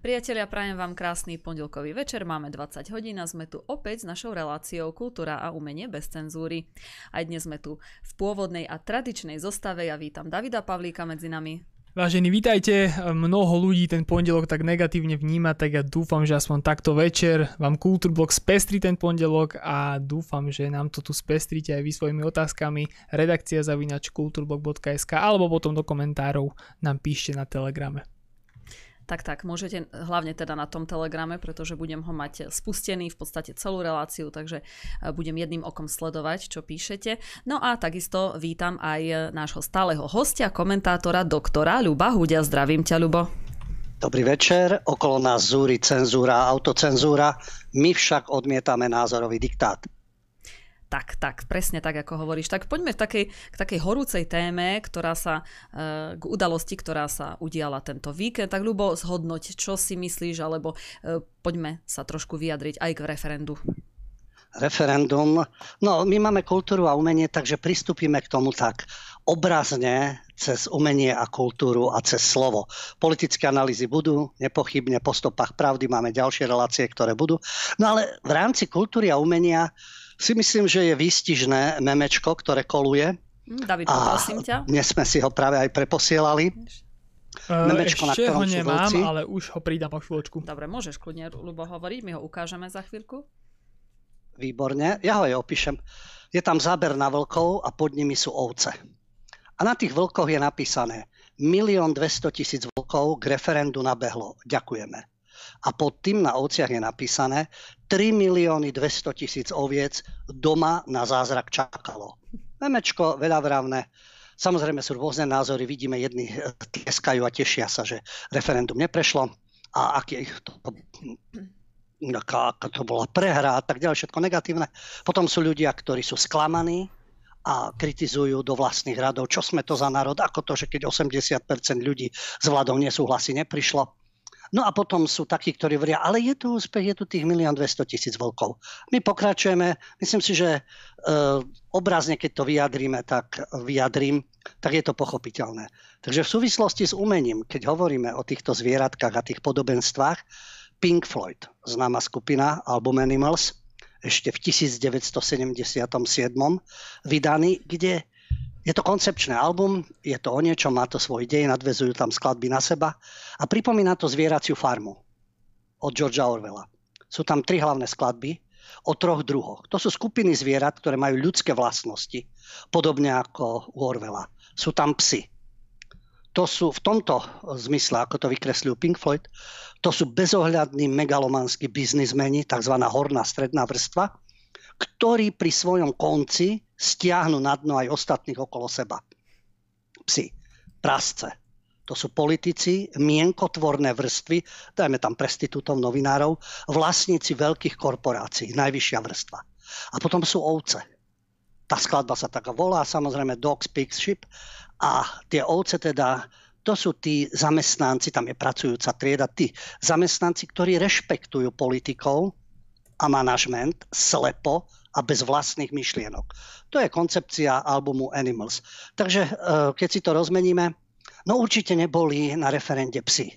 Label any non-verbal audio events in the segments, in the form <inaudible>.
Priatelia, prajem vám krásny pondelkový večer, máme 20 hodín a sme tu opäť s našou reláciou Kultúra a umenie bez cenzúry. Aj dnes sme tu v pôvodnej a tradičnej zostave. Ja vítam Davida Pavlíka medzi nami. Vážení, vítajte. Mnoho ľudí ten pondelok tak negatívne vníma, tak ja dúfam, že aspoň takto večer vám Kultúrblok spestrí ten pondelok a dúfam, že nám to tu spestríte aj vy svojimi otázkami. Redakcia zavinač kulturblog.sk alebo potom do komentárov nám píšte na telegrame. Tak, tak, môžete hlavne teda na tom telegrame, pretože budem ho mať spustený v podstate celú reláciu, takže e, budem jedným okom sledovať, čo píšete. No a takisto vítam aj nášho stáleho hostia, komentátora, doktora Ľuba Hudia. Zdravím ťa, Ľubo. Dobrý večer, okolo nás zúri cenzúra autocenzúra, my však odmietame názorový diktát. Tak, tak, presne tak, ako hovoríš. Tak poďme v takej, k takej horúcej téme, ktorá sa, e, k udalosti, ktorá sa udiala tento víkend. Tak ľubo zhodnoť, čo si myslíš, alebo e, poďme sa trošku vyjadriť aj k referendu. Referendum. No, my máme kultúru a umenie, takže pristúpime k tomu tak obrazne cez umenie a kultúru a cez slovo. Politické analýzy budú, nepochybne po stopách pravdy máme ďalšie relácie, ktoré budú. No ale v rámci kultúry a umenia si myslím, že je výstižné memečko, ktoré koluje. Hm, David, prosím ťa. Dnes sme si ho práve aj preposielali. Uh, memečko, ešte na ho nemám, ale už ho pridám o chvíľočku. Dobre, môžeš kľudne, Lubo, hovoriť, my ho ukážeme za chvíľku. Výborne, ja ho aj opíšem. Je tam záber na vlkov a pod nimi sú ovce. A na tých vlkoch je napísané milión 200 tisíc vlkov k referendu nabehlo. Ďakujeme a pod tým na ovciach je napísané 3 milióny 200 tisíc oviec doma na zázrak čakalo. Memečko veľavravné. Samozrejme sú rôzne názory, vidíme jedni tleskajú a tešia sa, že referendum neprešlo a aký to, aká to bola prehra a tak ďalej, všetko negatívne. Potom sú ľudia, ktorí sú sklamaní, a kritizujú do vlastných radov, čo sme to za národ, ako to, že keď 80% ľudí s vládou nesúhlasí, neprišlo. No a potom sú takí, ktorí hovoria, ale je tu úspech, je tu tých milión 200 tisíc vlkov. My pokračujeme, myslím si, že e, obrazne, keď to vyjadríme, tak vyjadrím, tak je to pochopiteľné. Takže v súvislosti s umením, keď hovoríme o týchto zvieratkách a tých podobenstvách, Pink Floyd, známa skupina, album Animals, ešte v 1977 vydaný, kde je to koncepčné album, je to o niečom, má to svoj dej, nadvezujú tam skladby na seba a pripomína to zvieraciu farmu od Georgia Orwella. Sú tam tri hlavné skladby o troch druhoch. To sú skupiny zvierat, ktoré majú ľudské vlastnosti, podobne ako u Orwella. Sú tam psy. To sú v tomto zmysle, ako to vykresľujú Pink Floyd, to sú bezohľadní megalomanskí biznismeni, tzv. horná stredná vrstva, ktorí pri svojom konci stiahnu na dno aj ostatných okolo seba. Psi, prasce, to sú politici, mienkotvorné vrstvy, dajme tam prestitútov, novinárov, vlastníci veľkých korporácií, najvyššia vrstva. A potom sú ovce. Tá skladba sa tak volá, samozrejme Dogs, Pigs, Ship. A tie ovce teda, to sú tí zamestnanci, tam je pracujúca trieda, tí zamestnanci, ktorí rešpektujú politikov a manažment slepo a bez vlastných myšlienok. To je koncepcia albumu Animals. Takže e, keď si to rozmeníme, no určite neboli na referende psi.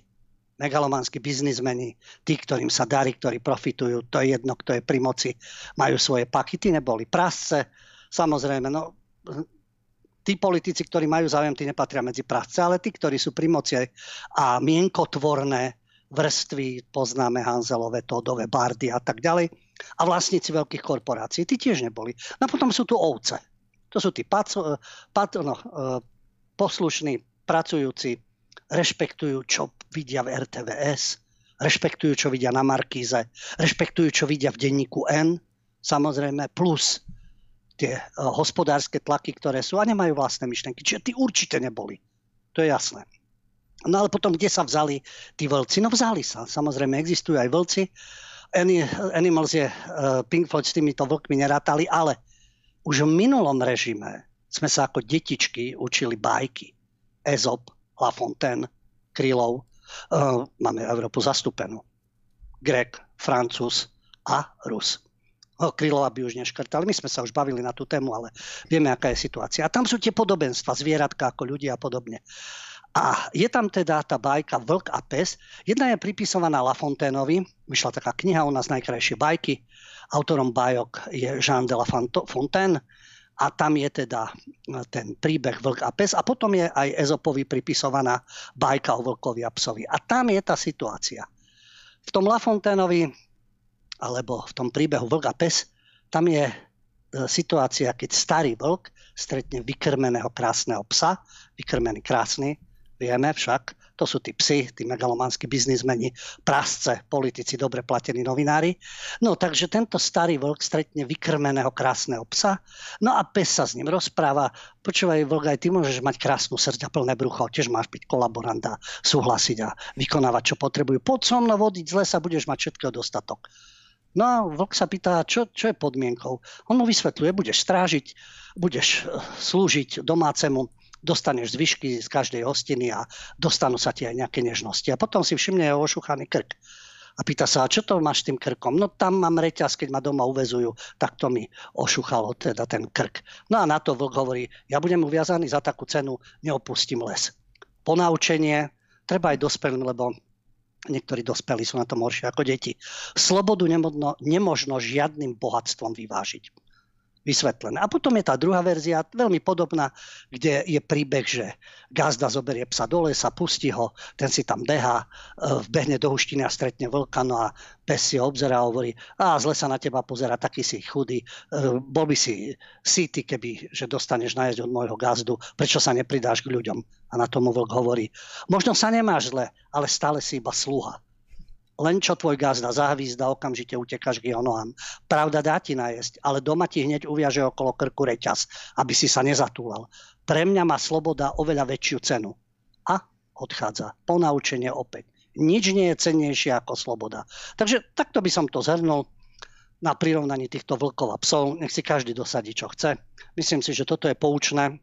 Megalománsky biznismeni, tí, ktorým sa darí, ktorí profitujú, to je jedno, kto je pri moci, majú svoje pakity, neboli prasce. Samozrejme, no, tí politici, ktorí majú záujem, tí nepatria medzi prasce, ale tí, ktorí sú pri moci a mienkotvorné vrstvy, poznáme Hanzelové, Todové, Bardy a tak ďalej, a vlastníci veľkých korporácií. Tí tiež neboli. No potom sú tu ovce. To sú tí paco, pat, no, e, poslušní, pracujúci, rešpektujú, čo vidia v RTVS, rešpektujú, čo vidia na Markíze, rešpektujú, čo vidia v denníku N, samozrejme, plus tie e, hospodárske tlaky, ktoré sú a nemajú vlastné myšlenky. Čiže tí určite neboli. To je jasné. No ale potom, kde sa vzali tí vlci? No vzali sa. Samozrejme, existujú aj vlci, Animals je, uh, Pink Floyd s týmito vlkmi nerátali, ale už v minulom režime sme sa ako detičky učili bajky. Ezop, La Fontaine, Krylov. Uh, máme Európu zastúpenú. Grek, Francúz a Rus. No, Krylova by už neškrtali. My sme sa už bavili na tú tému, ale vieme, aká je situácia. A tam sú tie podobenstva, zvieratka ako ľudia a podobne. A je tam teda tá bajka Vlk a pes. Jedna je pripisovaná Lafonténovi, vyšla taká kniha u nás najkrajšie bajky. Autorom bajok je Jean de la Fontaine a tam je teda ten príbeh Vlk a pes a potom je aj Ezopovi pripisovaná bajka o vlkovi a psovi. A tam je tá situácia. V tom Lafonténovi alebo v tom príbehu Vlk a pes tam je e, situácia, keď starý vlk stretne vykrmeného krásneho psa, vykrmený krásny, vieme však, to sú tí psi, tí megalománsky biznismeni, prasce, politici, dobre platení novinári. No takže tento starý vlk stretne vykrmeného krásneho psa, no a pes sa s ním rozpráva, počúvaj vlk, aj ty môžeš mať krásnu srdť a plné brucho, tiež máš byť kolaboranta, súhlasiť a vykonávať, čo potrebujú. Poď so mnou vodiť z lesa, budeš mať všetkého dostatok. No a vlk sa pýta, čo, čo je podmienkou. On mu vysvetľuje, budeš strážiť, budeš eh, slúžiť domácemu, dostaneš zvyšky z každej hostiny a dostanú sa ti aj nejaké nežnosti. A potom si všimne jeho ošuchaný krk. A pýta sa, a čo to máš s tým krkom? No tam mám reťaz, keď ma doma uvezujú, tak to mi ošuchalo teda ten krk. No a na to vlk hovorí, ja budem uviazaný za takú cenu, neopustím les. Ponaučenie, treba aj dospelým, lebo niektorí dospelí sú na tom horšie ako deti. Slobodu nemožno, nemožno žiadnym bohatstvom vyvážiť vysvetlené. A potom je tá druhá verzia, veľmi podobná, kde je príbeh, že gazda zoberie psa do lesa, pustí ho, ten si tam beha, e, vbehne do huštiny a stretne vlka, no a pes si ho obzerá a hovorí, a zle sa na teba pozera, taký si chudý, e, bol by si síty, keby, že dostaneš nájsť od môjho gazdu, prečo sa nepridáš k ľuďom? A na tomu vlk hovorí, možno sa nemáš zle, ale stále si iba sluha len čo tvoj gazda zahvízda, okamžite utekáš k jeho nohám. Pravda dá ti najesť, ale doma ti hneď uviaže okolo krku reťaz, aby si sa nezatúlal. Pre mňa má sloboda oveľa väčšiu cenu. A odchádza. Ponaučenie opäť. Nič nie je cennejšie ako sloboda. Takže takto by som to zhrnul na prirovnaní týchto vlkov a psov. Nech si každý dosadí, čo chce. Myslím si, že toto je poučné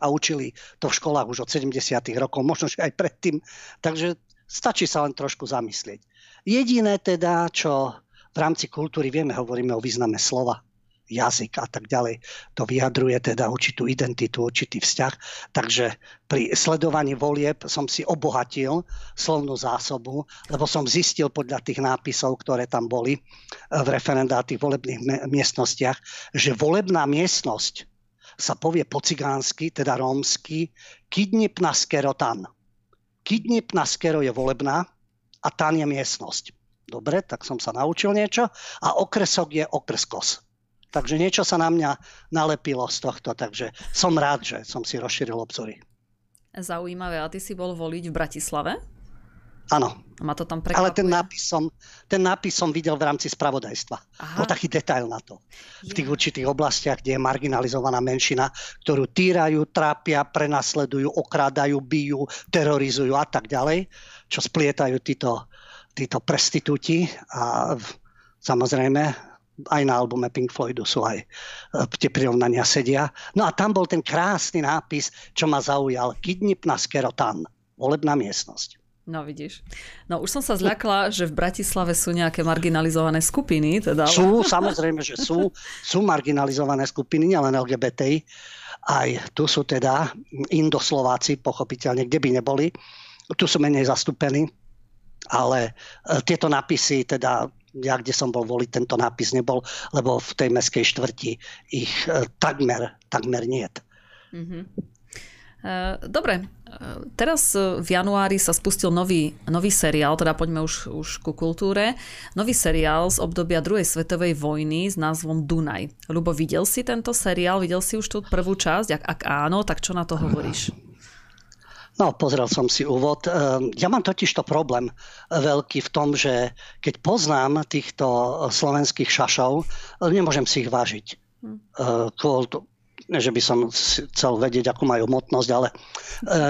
a učili to v školách už od 70. rokov, možno aj predtým. Takže stačí sa len trošku zamyslieť. Jediné teda, čo v rámci kultúry vieme, hovoríme o význame slova, jazyk a tak ďalej. To vyjadruje teda určitú identitu, určitý vzťah. Takže pri sledovaní volieb som si obohatil slovnú zásobu, lebo som zistil podľa tých nápisov, ktoré tam boli v referendátých volebných miestnostiach, že volebná miestnosť sa povie po cigánsky, teda rómsky, Kidnipna Skerotan. Kidnipna Skero je volebná, a tam je miestnosť. Dobre, tak som sa naučil niečo a okresok je okreskos. Takže niečo sa na mňa nalepilo z tohto, takže som rád, že som si rozšíril obzory. Zaujímavé, a ty si bol voliť v Bratislave? Áno. Ma to tam prekvapuje. Ale ten nápis, som, ten nápis som videl v rámci spravodajstva. Aha. Bol taký detail na to. V tých určitých oblastiach, kde je marginalizovaná menšina, ktorú týrajú, trápia, prenasledujú, okrádajú, bijú, terorizujú a tak ďalej čo splietajú títo, títo prestitúti a samozrejme aj na albume Pink Floydu sú aj e, tie prirovnania sedia. No a tam bol ten krásny nápis, čo ma zaujal. Kidnip na Skerotan, volebná miestnosť. No vidíš. No už som sa zľakla, že v Bratislave sú nejaké marginalizované skupiny. Teda. Sú, samozrejme, že sú. Sú marginalizované skupiny, nielen LGBTI. Aj tu sú teda Indoslováci, pochopiteľne, kde by neboli tu sú menej zastúpení, ale e, tieto nápisy, teda ja, kde som bol voliť, tento nápis nebol, lebo v tej meskej štvrti ich e, takmer, takmer niet. Mm-hmm. Dobre, teraz v januári sa spustil nový, nový seriál, teda poďme už, už ku kultúre. Nový seriál z obdobia druhej svetovej vojny s názvom Dunaj. Lubo, videl si tento seriál? Videl si už tú prvú časť? Ak, ak áno, tak čo na to hovoríš? No, pozrel som si úvod. Ehm, ja mám totiž to problém veľký v tom, že keď poznám týchto slovenských šašov, nemôžem si ich vážiť. Hm. Kvôli že by som chcel vedieť, akú majú hmotnosť, ale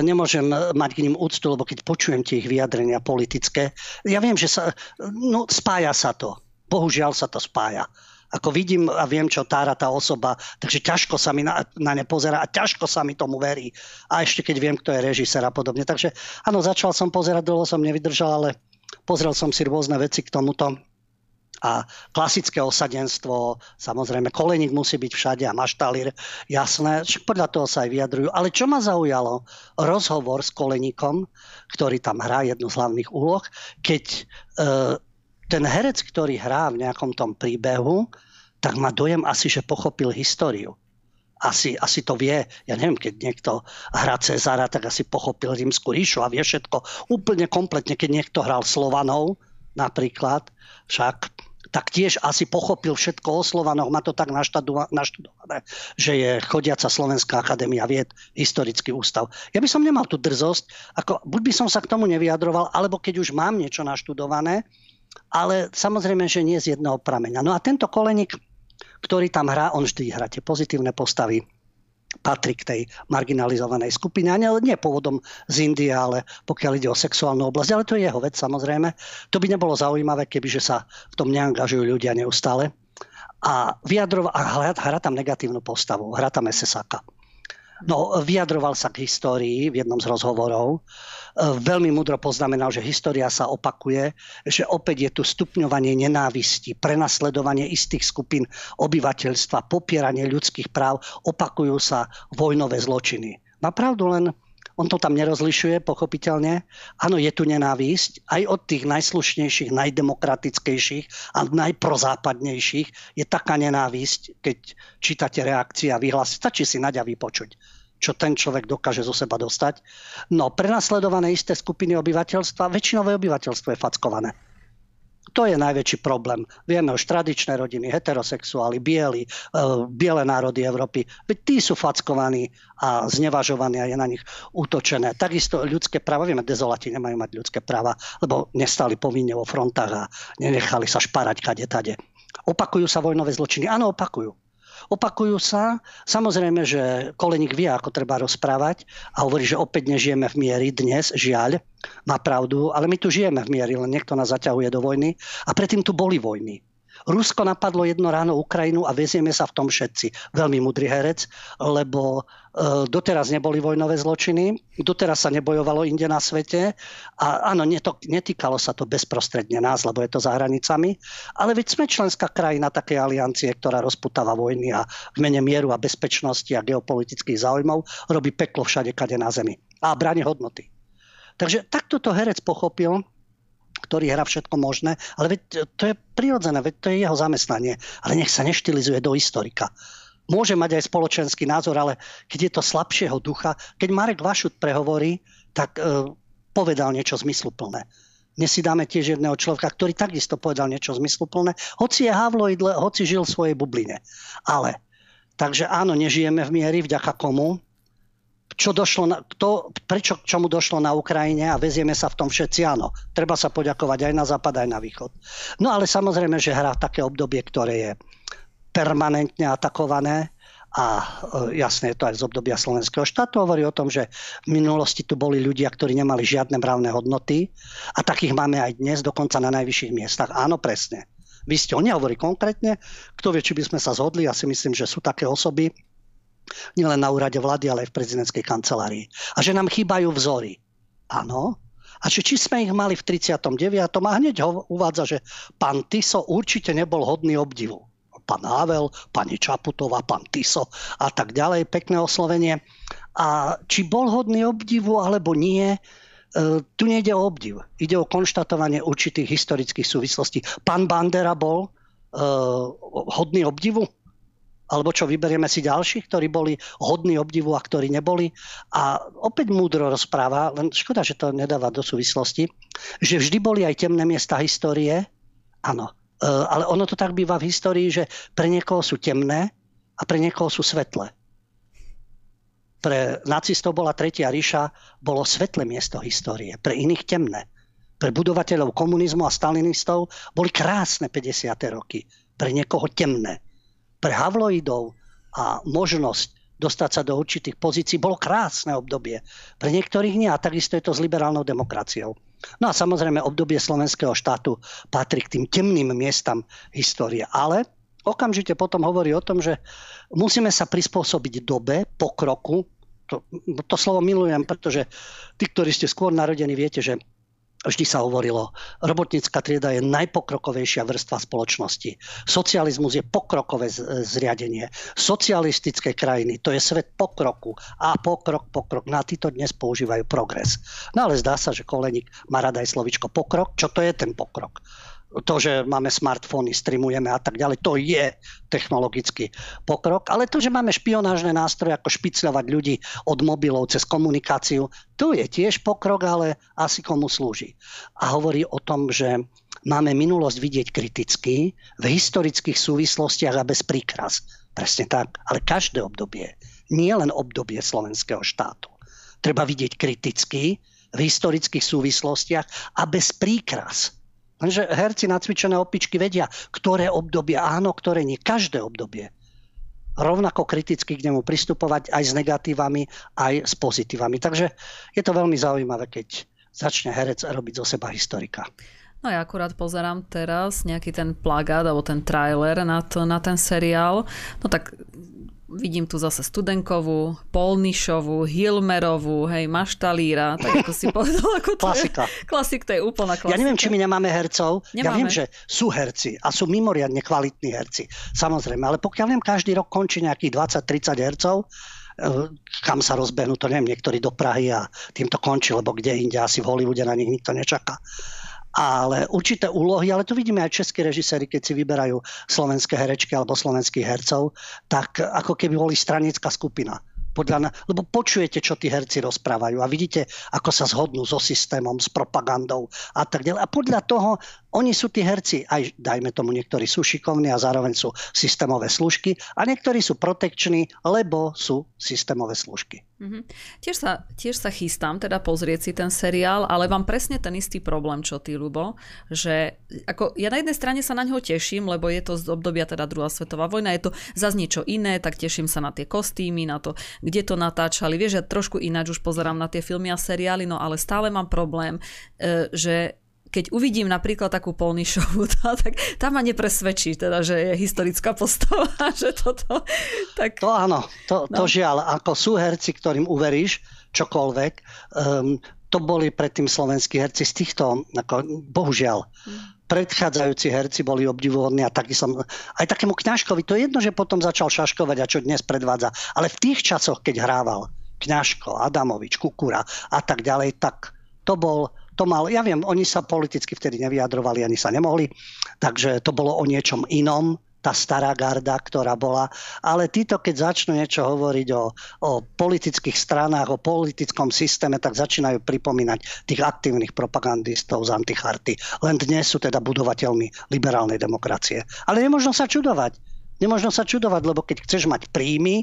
nemôžem mať k ním úctu, lebo keď počujem tie ich vyjadrenia politické, ja viem, že sa, no, spája sa to. Bohužiaľ sa to spája ako vidím a viem, čo tára tá osoba, takže ťažko sa mi na, na ne pozera a ťažko sa mi tomu verí. A ešte keď viem, kto je režisér a podobne. Takže áno, začal som pozerať, dlho som nevydržal, ale pozrel som si rôzne veci k tomuto. a klasické osadenstvo, samozrejme koleník musí byť všade a maštalír, jasné, však podľa toho sa aj vyjadrujú. Ale čo ma zaujalo, rozhovor s koleníkom, ktorý tam hrá jednu z hlavných úloh, keď e, ten herec, ktorý hrá v nejakom tom príbehu, tak má dojem asi, že pochopil históriu. Asi, asi to vie, ja neviem, keď niekto hrá Cezara, tak asi pochopil rímsku ríšu a vie všetko úplne kompletne, keď niekto hral Slovanov napríklad, však tak tiež asi pochopil všetko o Slovanoch, má to tak naštudované, že je chodiaca Slovenská akadémia vied, historický ústav. Ja by som nemal tú drzosť, ako, buď by som sa k tomu nevyjadroval, alebo keď už mám niečo naštudované, ale samozrejme, že nie z jedného prameňa. No a tento koleník, ktorý tam hrá, on vždy hrá tie pozitívne postavy, patrí k tej marginalizovanej skupine. A nie, nie pôvodom z Indie, ale pokiaľ ide o sexuálnu oblasť. Ale to je jeho vec samozrejme. To by nebolo zaujímavé, kebyže sa v tom neangažujú ľudia neustále. A, vyjadrova, a hrá, hrá tam negatívnu postavu. Hrá tam SSAK. No, vyjadroval sa k histórii v jednom z rozhovorov E, veľmi mudro poznamenal, že história sa opakuje, že opäť je tu stupňovanie nenávisti, prenasledovanie istých skupín obyvateľstva, popieranie ľudských práv, opakujú sa vojnové zločiny. Má pravdu len on to tam nerozlišuje, pochopiteľne. Áno, je tu nenávisť aj od tých najslušnejších, najdemokratickejších a najprozápadnejších. Je taká nenávisť, keď čítate reakcie a vyhlasy. Stačí si naďa vypočuť čo ten človek dokáže zo seba dostať. No, prenasledované isté skupiny obyvateľstva, väčšinové obyvateľstvo je fackované. To je najväčší problém. Vieme už tradičné rodiny, heterosexuáli, bieli, e, biele národy Európy. Veď tí sú fackovaní a znevažovaní a je na nich útočené. Takisto ľudské práva, vieme, dezolati nemajú mať ľudské práva, lebo nestali povinne vo frontách a nenechali sa šparať kade tade. Opakujú sa vojnové zločiny? Áno, opakujú opakujú sa. Samozrejme, že Koleník vie, ako treba rozprávať a hovorí, že opäť nežijeme v miery dnes, žiaľ, má pravdu, ale my tu žijeme v miery, len niekto nás zaťahuje do vojny a predtým tu boli vojny. Rusko napadlo jedno ráno Ukrajinu a vezieme sa v tom všetci. Veľmi mudrý herec, lebo e, doteraz neboli vojnové zločiny, doteraz sa nebojovalo inde na svete a áno, netýkalo sa to bezprostredne nás, lebo je to za hranicami, ale veď sme členská krajina takej aliancie, ktorá rozputáva vojny a v mene mieru a bezpečnosti a geopolitických záujmov robí peklo všade, kade na zemi a bráni hodnoty. Takže takto to herec pochopil ktorý hrá všetko možné, ale veď to je prirodzené, veď to je jeho zamestnanie. Ale nech sa neštilizuje do historika. Môže mať aj spoločenský názor, ale keď je to slabšieho ducha, keď Marek Vašut prehovorí, tak e, povedal niečo zmysluplné. Dnes si dáme tiež jedného človeka, ktorý takisto povedal niečo zmysluplné, hoci je havloid, hoci žil v svojej bubline. Ale, takže áno, nežijeme v miery, vďaka komu? Čo došlo na, to, prečo k čomu došlo na Ukrajine a vezieme sa v tom všetci, áno. Treba sa poďakovať aj na západ, aj na východ. No ale samozrejme, že hrá také obdobie, ktoré je permanentne atakované a e, jasne je to aj z obdobia slovenského štátu, hovorí o tom, že v minulosti tu boli ľudia, ktorí nemali žiadne mravné hodnoty a takých máme aj dnes, dokonca na najvyšších miestach. Áno, presne. Vy ste, on nehovorí konkrétne, kto vie, či by sme sa zhodli, ja si myslím, že sú také osoby, nielen na úrade vlády, ale aj v prezidentskej kancelárii. A že nám chýbajú vzory. Áno. A že či sme ich mali v 39. a hneď ho uvádza, že pán Tiso určite nebol hodný obdivu. Pán Havel, pani Čaputová, pán Tiso a tak ďalej, pekné oslovenie. A či bol hodný obdivu alebo nie, e, tu nejde o obdiv. Ide o konštatovanie určitých historických súvislostí. Pán Bandera bol uh, hodný obdivu? Alebo čo, vyberieme si ďalších, ktorí boli hodní obdivu a ktorí neboli. A opäť múdro rozpráva, len škoda, že to nedáva do súvislosti, že vždy boli aj temné miesta histórie, áno, e, ale ono to tak býva v histórii, že pre niekoho sú temné a pre niekoho sú svetlé. Pre nacistov bola Tretia ríša, bolo svetlé miesto histórie, pre iných temné. Pre budovateľov komunizmu a stalinistov boli krásne 50. roky, pre niekoho temné pre havloidov a možnosť dostať sa do určitých pozícií bolo krásne obdobie. Pre niektorých nie a takisto je to s liberálnou demokraciou. No a samozrejme obdobie slovenského štátu patrí k tým temným miestam histórie. Ale okamžite potom hovorí o tom, že musíme sa prispôsobiť dobe, pokroku. To, to slovo milujem, pretože tí, ktorí ste skôr narodení, viete, že vždy sa hovorilo, robotnícka trieda je najpokrokovejšia vrstva spoločnosti. Socializmus je pokrokové zriadenie. Socialistické krajiny, to je svet pokroku. A pokrok, pokrok. Na títo dnes používajú progres. No ale zdá sa, že Koleník má rada aj slovičko pokrok. Čo to je ten pokrok? To, že máme smartfóny, streamujeme a tak ďalej, to je technologický pokrok. Ale to, že máme špionážne nástroje, ako špicľovať ľudí od mobilov cez komunikáciu, to je tiež pokrok, ale asi komu slúži. A hovorí o tom, že máme minulosť vidieť kriticky, v historických súvislostiach a bez príkras. Presne tak. Ale každé obdobie, nie len obdobie slovenského štátu. Treba vidieť kriticky, v historických súvislostiach a bez príkras Lenže herci na cvičené opičky vedia, ktoré obdobie áno, ktoré nie. Každé obdobie. Rovnako kriticky k nemu pristupovať aj s negatívami, aj s pozitívami. Takže je to veľmi zaujímavé, keď začne herec robiť zo seba historika. No ja akurát pozerám teraz nejaký ten plagát alebo ten trailer na, to, na ten seriál. No tak vidím tu zase Studenkovú, Polnišovú, Hilmerovú, hej, Maštalíra, tak ako si <laughs> povedal. Ako to klasika. Je, klasik, to je úplná klasika. Ja neviem, či my nemáme hercov. Nemáme. Ja viem, že sú herci a sú mimoriadne kvalitní herci. Samozrejme, ale pokiaľ viem, každý rok končí nejakých 20-30 hercov, eh, kam sa rozbehnú, to neviem, niektorí do Prahy a týmto končí, lebo kde inde asi v Hollywoode na nich nikto nečaká ale určité úlohy, ale tu vidíme aj české režiséry, keď si vyberajú slovenské herečky alebo slovenských hercov, tak ako keby boli stranická skupina podľa, lebo počujete, čo tí herci rozprávajú a vidíte, ako sa zhodnú so systémom, s propagandou a tak ďalej. A podľa toho oni sú tí herci, aj dajme tomu, niektorí sú šikovní a zároveň sú systémové služky a niektorí sú protekční, lebo sú systémové služky. Mm-hmm. Tiež, sa, tiež sa chystám teda pozrieť si ten seriál, ale mám presne ten istý problém, čo ty, Lubo, že ako ja na jednej strane sa na ňo teším, lebo je to z obdobia teda druhá svetová vojna, je to zase niečo iné, tak teším sa na tie kostýmy, na to, kde to natáčali. Vieš, ja trošku ináč už pozerám na tie filmy a seriály, no ale stále mám problém, e, že keď uvidím napríklad takú Polnišovu, <laughs> tak tá ma nepresvedčí, teda, že je historická postava, <laughs> že toto... Tak... To áno, to, no. to žiaľ, ako sú herci, ktorým uveríš čokoľvek, um, to boli predtým slovenskí herci z týchto, ako, bohužiaľ, mm. predchádzajúci herci boli obdivuhodní a taký som, aj takému kňažkovi, to je jedno, že potom začal šaškovať a čo dnes predvádza, ale v tých časoch, keď hrával Kňažko, Adamovič, Kukura a tak ďalej, tak to bol to mal, ja viem, oni sa politicky vtedy nevyjadrovali, ani sa nemohli, takže to bolo o niečom inom, tá stará garda, ktorá bola. Ale títo, keď začnú niečo hovoriť o, o politických stranách, o politickom systéme, tak začínajú pripomínať tých aktívnych propagandistov z anticharty. Len dnes sú teda budovateľmi liberálnej demokracie. Ale nemôžno sa čudovať. Nemožno sa čudovať, lebo keď chceš mať príjmy,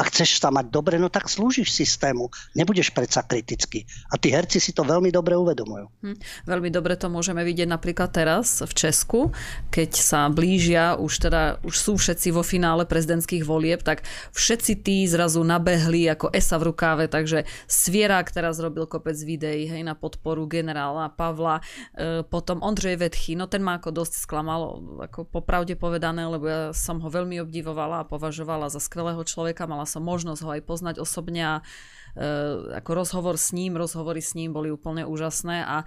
a chceš sa mať dobre, no tak slúžiš systému. Nebudeš predsa kritický. A tí herci si to veľmi dobre uvedomujú. Hm. Veľmi dobre to môžeme vidieť napríklad teraz v Česku, keď sa blížia, už teda už sú všetci vo finále prezidentských volieb, tak všetci tí zrazu nabehli ako esa v rukáve, takže Svierák teraz robil kopec videí hej, na podporu generála Pavla, e, potom Ondřej Vetchy, no ten ma ako dosť sklamal, ako popravde povedané, lebo ja som ho veľmi obdivovala a považovala za skvelého človeka, mala som možnosť ho aj poznať osobne a e, ako rozhovor s ním, rozhovory s ním boli úplne úžasné a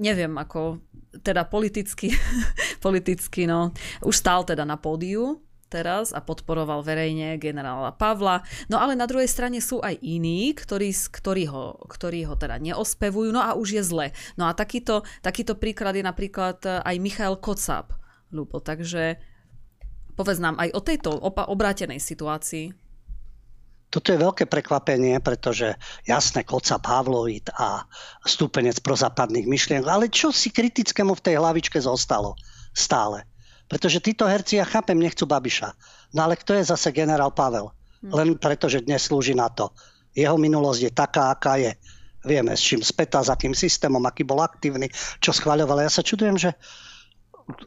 neviem, ako teda politicky, <laughs> politicky, no, už stál teda na pódiu, teraz a podporoval verejne generála Pavla. No ale na druhej strane sú aj iní, ktorí, ktorí, ho, ktorí ho teda neospevujú, no a už je zle. No a takýto, takýto príklad je napríklad aj Michal Kocap, Lupo. Takže povedz nám aj o tejto opa- obrátenej situácii. Toto je veľké prekvapenie, pretože jasné, koca Pavloid a stúpenec prozápadných myšlienok, ale čo si kritickému v tej hlavičke zostalo stále? Pretože títo herci, ja chápem, nechcú Babiša. No ale kto je zase generál Pavel? Hm. Len preto, že dnes slúži na to. Jeho minulosť je taká, aká je. Vieme, s čím spätá, za akým systémom, aký bol aktívny, čo schváľoval. Ja sa čudujem, že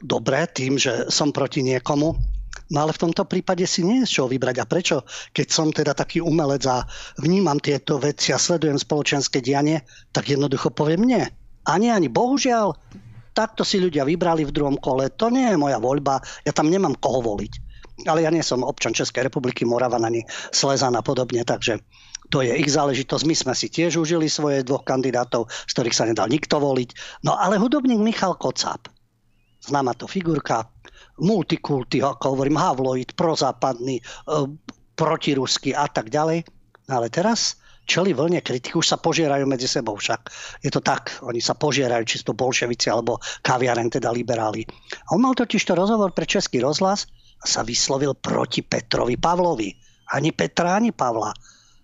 dobre, tým, že som proti niekomu, No ale v tomto prípade si nie je čo vybrať. A prečo? Keď som teda taký umelec a vnímam tieto veci a sledujem spoločenské dianie, tak jednoducho poviem nie. Ani, ani. Bohužiaľ, takto si ľudia vybrali v druhom kole. To nie je moja voľba. Ja tam nemám koho voliť. Ale ja nie som občan Českej republiky, Moravan ani Slezan a podobne, takže to je ich záležitosť. My sme si tiež užili svoje dvoch kandidátov, z ktorých sa nedal nikto voliť. No ale hudobník Michal Kocáb, známa to figurka, multikulty, ako hovorím, havloid, prozápadný, e, protiruský a tak ďalej. No ale teraz čeli vlne kritiky, už sa požierajú medzi sebou však. Je to tak, oni sa požierajú, či to bolševici alebo kaviaren, teda liberáli. A on mal totiž to rozhovor pre Český rozhlas a sa vyslovil proti Petrovi Pavlovi. Ani Petra, ani Pavla.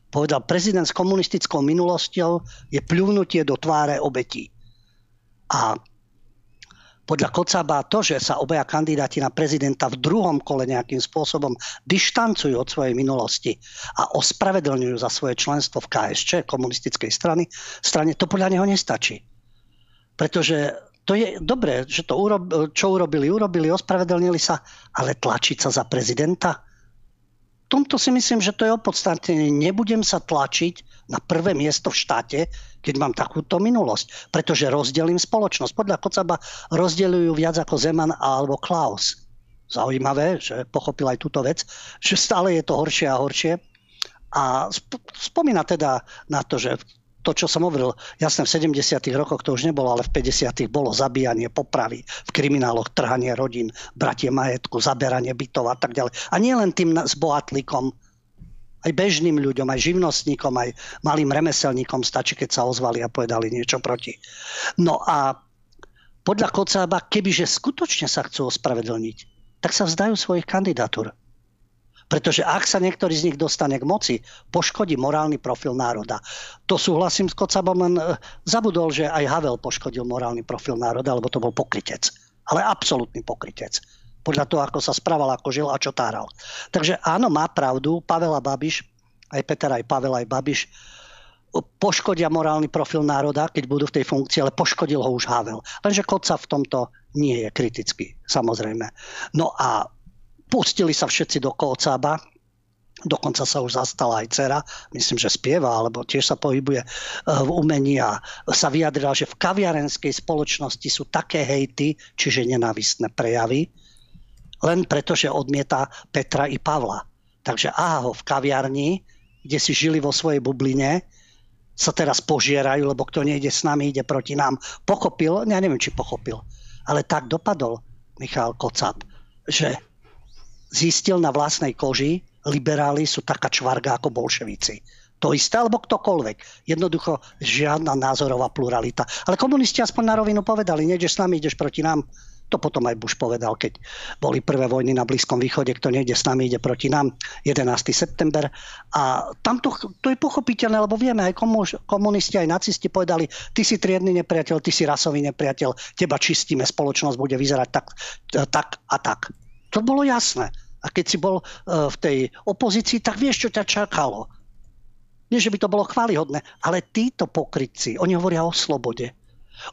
Povedal, prezident s komunistickou minulosťou je pľúvnutie do tváre obetí. A podľa Kocaba to, že sa obaja kandidáti na prezidenta v druhom kole nejakým spôsobom dištancujú od svojej minulosti a ospravedlňujú za svoje členstvo v KSČ, komunistickej strany, strane, to podľa neho nestačí. Pretože to je dobré, že to urob, čo urobili, urobili, ospravedlnili sa, ale tlačiť sa za prezidenta? Tomto si myslím, že to je opodstatnené. Nebudem sa tlačiť na prvé miesto v štáte, keď mám takúto minulosť, pretože rozdelím spoločnosť. Podľa Kocaba rozdeľujú viac ako Zeman alebo Klaus. Zaujímavé, že pochopil aj túto vec, že stále je to horšie a horšie. A spomína teda na to, že to, čo som hovoril, jasné, v 70. rokoch to už nebolo, ale v 50. bolo zabíjanie, popravy, v krimináloch trhanie rodín, bratie majetku, zaberanie bytov a tak ďalej. A nie len tým zbohatlíkom, aj bežným ľuďom, aj živnostníkom, aj malým remeselníkom stačí, keď sa ozvali a povedali niečo proti. No a podľa Kocába, kebyže skutočne sa chcú ospravedlniť, tak sa vzdajú svojich kandidatúr. Pretože ak sa niektorý z nich dostane k moci, poškodí morálny profil národa. To súhlasím s Kocabom, len e, zabudol, že aj Havel poškodil morálny profil národa, lebo to bol pokrytec. Ale absolútny pokrytec. Podľa toho, ako sa správal, ako žil a čo táral. Takže áno, má pravdu, Pavel a Babiš, aj Peter, aj Pavel, aj Babiš, poškodia morálny profil národa, keď budú v tej funkcii, ale poškodil ho už Havel. Lenže Koca v tomto nie je kritický, samozrejme. No a Pustili sa všetci do Kocába, dokonca sa už zastala aj dcera, myslím, že spieva, alebo tiež sa pohybuje eh, v umení a sa vyjadrila, že v kaviarenskej spoločnosti sú také hejty, čiže nenávistné prejavy, len preto, že odmieta Petra i Pavla. Takže aha ho v kaviarni, kde si žili vo svojej bubline, sa teraz požierajú, lebo kto nejde s nami, ide proti nám. Pochopil, ja neviem, či pochopil, ale tak dopadol Michal Kocab, že zistil na vlastnej koži, liberáli sú taká čvarga ako bolševici. To isté, alebo ktokoľvek. Jednoducho žiadna názorová pluralita. Ale komunisti aspoň na rovinu povedali, nejdeš s nami, ideš proti nám. To potom aj Bush povedal, keď boli prvé vojny na Blízkom východe, kto nejde s nami, ide proti nám. 11. september. A tam to, to je pochopiteľné, lebo vieme, aj komunisti, aj nacisti povedali, ty si triedny nepriateľ, ty si rasový nepriateľ, teba čistíme, spoločnosť bude vyzerať tak, tak a tak. To bolo jasné. A keď si bol e, v tej opozícii, tak vieš, čo ťa čakalo. Nie, že by to bolo chválihodné, ale títo pokrytci, oni hovoria o slobode,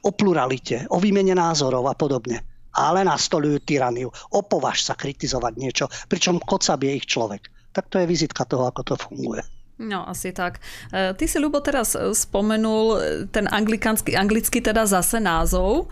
o pluralite, o výmene názorov a podobne. Ale nastolujú tyraniu. Opovaž sa kritizovať niečo, pričom Kocab je ich človek. Tak to je vizitka toho, ako to funguje. No, asi tak. E, ty si, Ľubo, teraz e, spomenul e, ten anglikánsky, anglický teda zase názov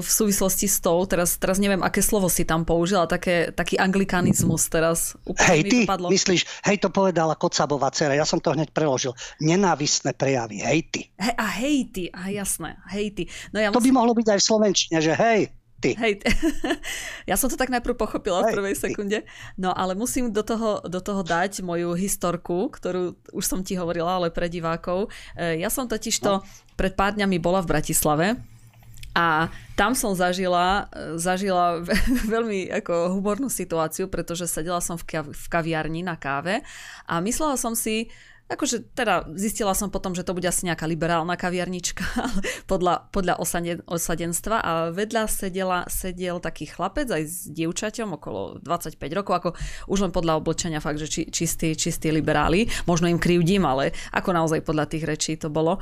v súvislosti s tou, teraz, teraz neviem, aké slovo si tam použila, také, taký anglikanizmus teraz. Hej, ty dopadlo. myslíš, hej, to povedala Kocabová dcera, ja som to hneď preložil. Nenávistné prejavy, hej ty. Hej, a hej ty, a jasné, hej ty. No ja to musím... by mohlo byť aj v Slovenčine, že hej, ty. Hej, <laughs> ja som to tak najprv pochopila Hej, v prvej sekunde, no ale musím do toho, do toho dať moju historku, ktorú už som ti hovorila, ale pre divákov. E, ja som totiž to no. pred pár dňami bola v Bratislave a tam som zažila, e, zažila <laughs> veľmi ako humornú situáciu, pretože sedela som v, kav- v kaviarni na káve a myslela som si, Akože teda zistila som potom, že to bude asi nejaká liberálna kaviarnička <laughs> podľa, podľa osaden, osadenstva a vedľa sedela, sedel taký chlapec aj s dievčaťom okolo 25 rokov, ako už len podľa oblečenia fakt, že či, čistí, čistí liberáli. Možno im krivdím, ale ako naozaj podľa tých rečí to bolo.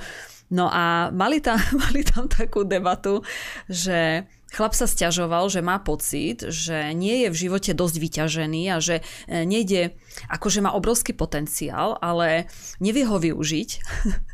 No a mali tam, <laughs> mali tam takú debatu, že chlap sa stiažoval, že má pocit, že nie je v živote dosť vyťažený a že e, nejde, akože má obrovský potenciál, ale nevie ho využiť. <laughs>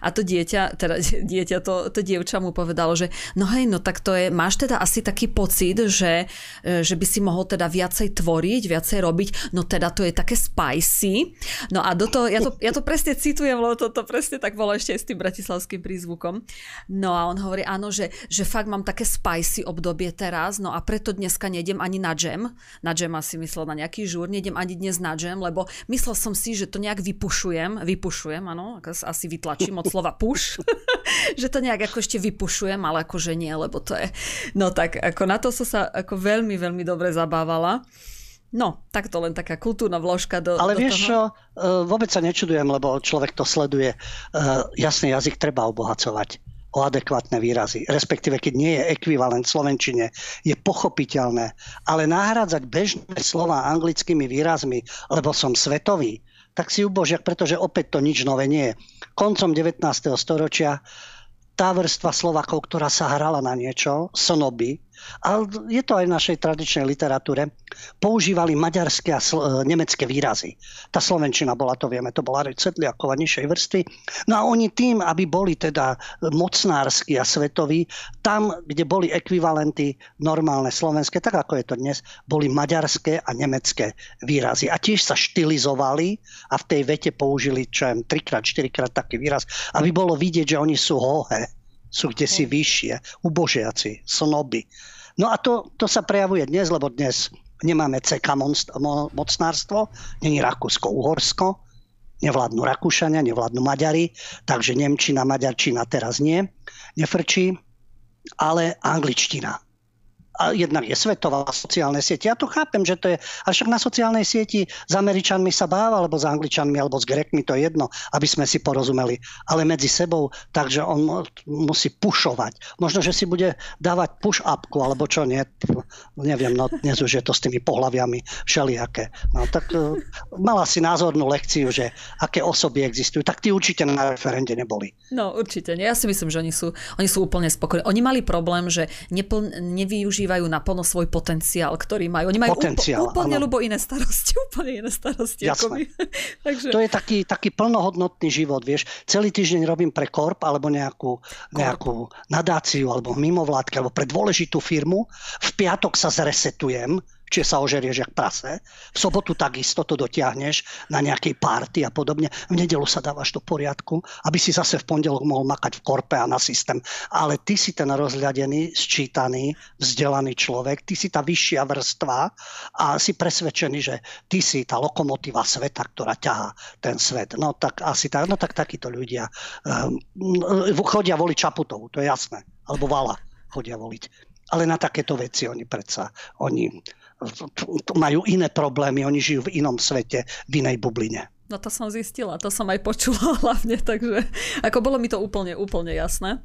A to dieťa, teda <laughs> dieťa, to, to dievča mu povedalo, že no hej, no tak to je, máš teda asi taký pocit, že, e, že by si mohol teda viacej tvoriť, viacej robiť, no teda to je také spicy. No a do toho, ja to, ja to presne citujem, lebo to, to presne tak bolo ešte aj s tým bratislavským prízvukom. No a on hovorí, áno, že, že fakt mám také spicy obdobie teraz, no a preto dneska nejdem ani na džem. Na džem asi myslel na nejaký žúr, nejdem ani dnes na džem, lebo myslel som si, že to nejak vypušujem, vypušujem, áno, asi vytlačím od slova push, <laughs> že to nejak ako ešte vypušujem, ale akože nie, lebo to je, no tak ako na to som sa ako veľmi, veľmi dobre zabávala. No, tak to len taká kultúrna vložka do Ale do vieš toho. čo, e, vôbec sa nečudujem, lebo človek to sleduje. E, jasný jazyk treba obohacovať o adekvátne výrazy. Respektíve, keď nie je ekvivalent v Slovenčine, je pochopiteľné. Ale nahrádzať bežné slova anglickými výrazmi, lebo som svetový, tak si ubožiak, pretože opäť to nič nové nie je. Koncom 19. storočia tá vrstva Slovakov, ktorá sa hrala na niečo, sonoby, ale je to aj v našej tradičnej literatúre, používali maďarské a sl- e, nemecké výrazy. Tá slovenčina bola, to vieme, to bola reč Sedliakova nižšej vrstvy. No a oni tým, aby boli teda mocnársky a svetoví, tam, kde boli ekvivalenty normálne slovenské, tak ako je to dnes, boli maďarské a nemecké výrazy. A tiež sa štilizovali a v tej vete použili, čo je trikrát, štyrikrát taký výraz, aby bolo vidieť, že oni sú hohe sú kde si vyššie, ubožiaci, snoby. No a to, to sa prejavuje dnes, lebo dnes nemáme CK mocnárstvo, není Rakúsko-Uhorsko, nevládnu Rakúšania, nevládnu Maďari, takže Nemčina, Maďarčina teraz nie, nefrčí, ale angličtina a jednak je svetová sociálne siete. Ja to chápem, že to je, ale však na sociálnej sieti s Američanmi sa báva, alebo s Angličanmi, alebo s Grekmi, to je jedno, aby sme si porozumeli. Ale medzi sebou, takže on musí pušovať. Možno, že si bude dávať push-upku, alebo čo nie. Neviem, no dnes už je to s tými pohľaviami všelijaké. No tak uh, mala si názornú lekciu, že aké osoby existujú. Tak ty určite na referende neboli. No určite nie. Ja si myslím, že oni sú, oni sú úplne spokojní. Oni mali problém, že nepl- nevyužili nevyužívajú naplno svoj potenciál, ktorý majú. Oni majú potenciál, úpl, úplne ľubo iné starosti, <laughs> úplne iné starosti. Ako my. <laughs> Takže... To je taký, taký plnohodnotný život, vieš. Celý týždeň robím pre korp alebo nejakú, nejakú nadáciu alebo mimovládky alebo pre dôležitú firmu. V piatok sa zresetujem, či sa ožerieš jak prase. V sobotu takisto to dotiahneš na nejakej párty a podobne. V nedelu sa dávaš do poriadku, aby si zase v pondelok mohol makať v korpe a na systém. Ale ty si ten rozhľadený, sčítaný, vzdelaný človek, ty si tá vyššia vrstva a si presvedčený, že ty si tá lokomotíva sveta, ktorá ťahá ten svet. No tak asi tak, no tak takíto ľudia um, chodia voliť Čaputovú, to je jasné. Alebo Vala chodia voliť. Ale na takéto veci oni predsa, oni majú iné problémy, oni žijú v inom svete, v inej bubline. No to som zistila, to som aj počula <laughs> hlavne, takže ako bolo mi to úplne, úplne jasné.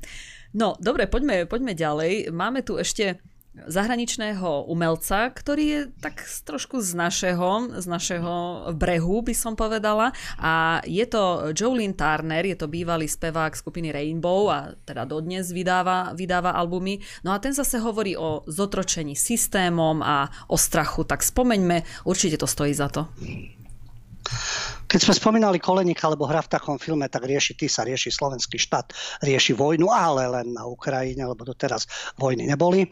No, dobre, poďme, poďme ďalej. Máme tu ešte zahraničného umelca, ktorý je tak trošku z našeho, z našeho brehu, by som povedala. A je to Jolene Turner, je to bývalý spevák skupiny Rainbow a teda dodnes vydáva, vydáva albumy. No a ten zase hovorí o zotročení systémom a o strachu. Tak spomeňme, určite to stojí za to. Keď sme spomínali Kolenika, alebo hra v takom filme, tak rieši ty sa, rieši slovenský štát, rieši vojnu, ale len na Ukrajine, lebo doteraz vojny neboli.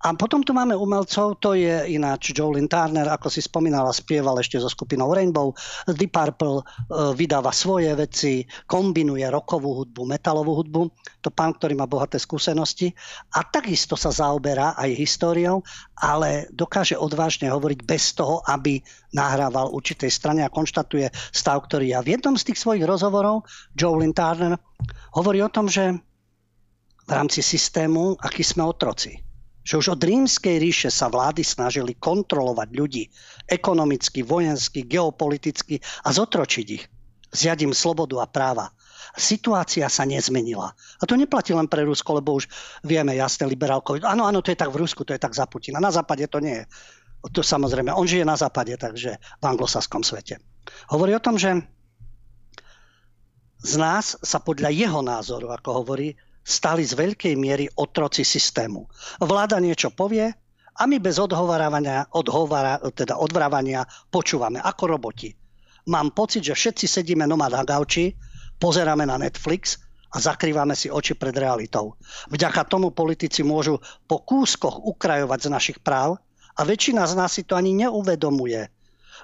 A potom tu máme umelcov, to je ináč Jolin Turner, ako si spomínala, spieval ešte so skupinou Rainbow. The Purple e, vydáva svoje veci, kombinuje rokovú hudbu, metalovú hudbu. To pán, ktorý má bohaté skúsenosti. A takisto sa zaoberá aj históriou, ale dokáže odvážne hovoriť bez toho, aby nahrával určitej strane a konštatuje stav, ktorý ja v jednom z tých svojich rozhovorov, Jolin Turner, hovorí o tom, že v rámci systému, aký sme otroci že už od rímskej ríše sa vlády snažili kontrolovať ľudí ekonomicky, vojensky, geopoliticky a zotročiť ich. Zjať slobodu a práva. Situácia sa nezmenila. A to neplatí len pre Rusko, lebo už vieme jasne liberálko. Áno, áno, to je tak v Rusku, to je tak za Putina. Na západe to nie je. To samozrejme, on žije na západe, takže v anglosaskom svete. Hovorí o tom, že z nás sa podľa jeho názoru, ako hovorí, stali z veľkej miery otroci systému. Vláda niečo povie a my bez odhovárania, odhovara, teda odvrávania počúvame ako roboti. Mám pocit, že všetci sedíme nomad na gauči, pozeráme na Netflix a zakrývame si oči pred realitou. Vďaka tomu politici môžu po kúskoch ukrajovať z našich práv a väčšina z nás si to ani neuvedomuje.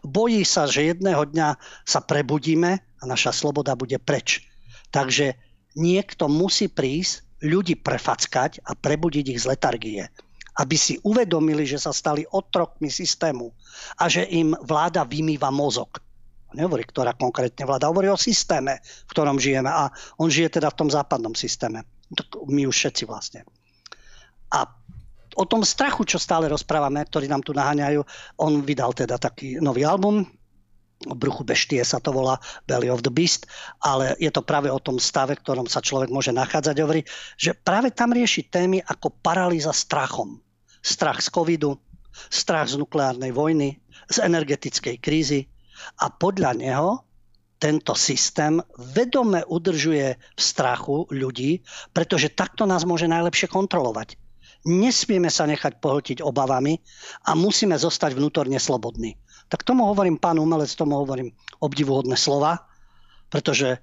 Bojí sa, že jedného dňa sa prebudíme a naša sloboda bude preč. Takže niekto musí prísť, ľudí prefackať a prebudiť ich z letargie. Aby si uvedomili, že sa stali otrokmi systému a že im vláda vymýva mozog. Nehovorí, ktorá konkrétne vláda, hovorí o systéme, v ktorom žijeme. A on žije teda v tom západnom systéme. My už všetci vlastne. A o tom strachu, čo stále rozprávame, ktorí nám tu naháňajú, on vydal teda taký nový album, bruchu beštie sa to volá Belly of the Beast, ale je to práve o tom stave, v ktorom sa človek môže nachádzať. Hovorí, že práve tam rieši témy ako paralýza strachom. Strach z covidu, strach z nukleárnej vojny, z energetickej krízy a podľa neho tento systém vedome udržuje v strachu ľudí, pretože takto nás môže najlepšie kontrolovať. Nesmieme sa nechať pohltiť obavami a musíme zostať vnútorne slobodní. Tak tomu hovorím, pán umelec, tomu hovorím obdivuhodné slova, pretože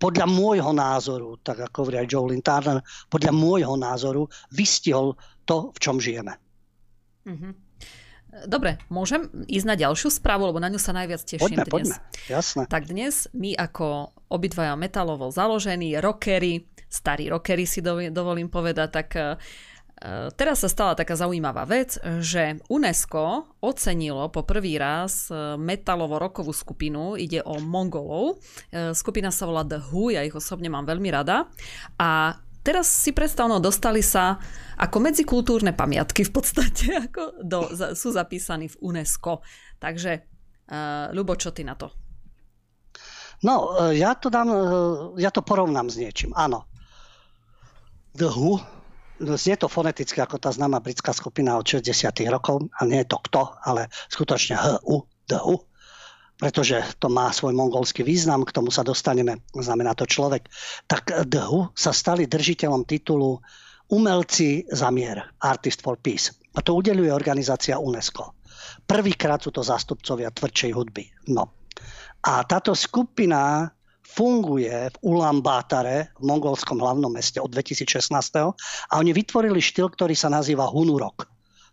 podľa môjho názoru, tak ako hovorí aj Joe Turner, podľa môjho názoru vystihol to, v čom žijeme. Mm-hmm. Dobre, môžem ísť na ďalšiu správu, lebo na ňu sa najviac teším poďme, dnes. Poďme, jasné. Tak dnes my ako obidvaja metalovo založení, rockery, starí rockery si dovolím povedať, tak Eh, teraz sa stala taká zaujímavá vec, že UNESCO ocenilo po prvý raz eh, metalovo-rokovú skupinu, ide o Mongolov. Eh, skupina sa volá The Who, ja ich osobne mám veľmi rada. A teraz si predstavno, dostali sa ako medzikultúrne pamiatky v podstate, <laughs> ako do, sú zapísaní v UNESCO. Takže, Ľubo, čo ty na to? No, ja to dám, ja to porovnám s niečím, áno. The Who znie to foneticky ako tá známa britská skupina od 60 rokov, a nie je to kto, ale skutočne HU, DHU, pretože to má svoj mongolský význam, k tomu sa dostaneme, znamená to človek. Tak DHU sa stali držiteľom titulu Umelci za mier, Artist for Peace. A to udeluje organizácia UNESCO. Prvýkrát sú to zástupcovia tvrdšej hudby. No. A táto skupina funguje v Ulaanbátare, v mongolskom hlavnom meste od 2016. A oni vytvorili štýl, ktorý sa nazýva Hunurok.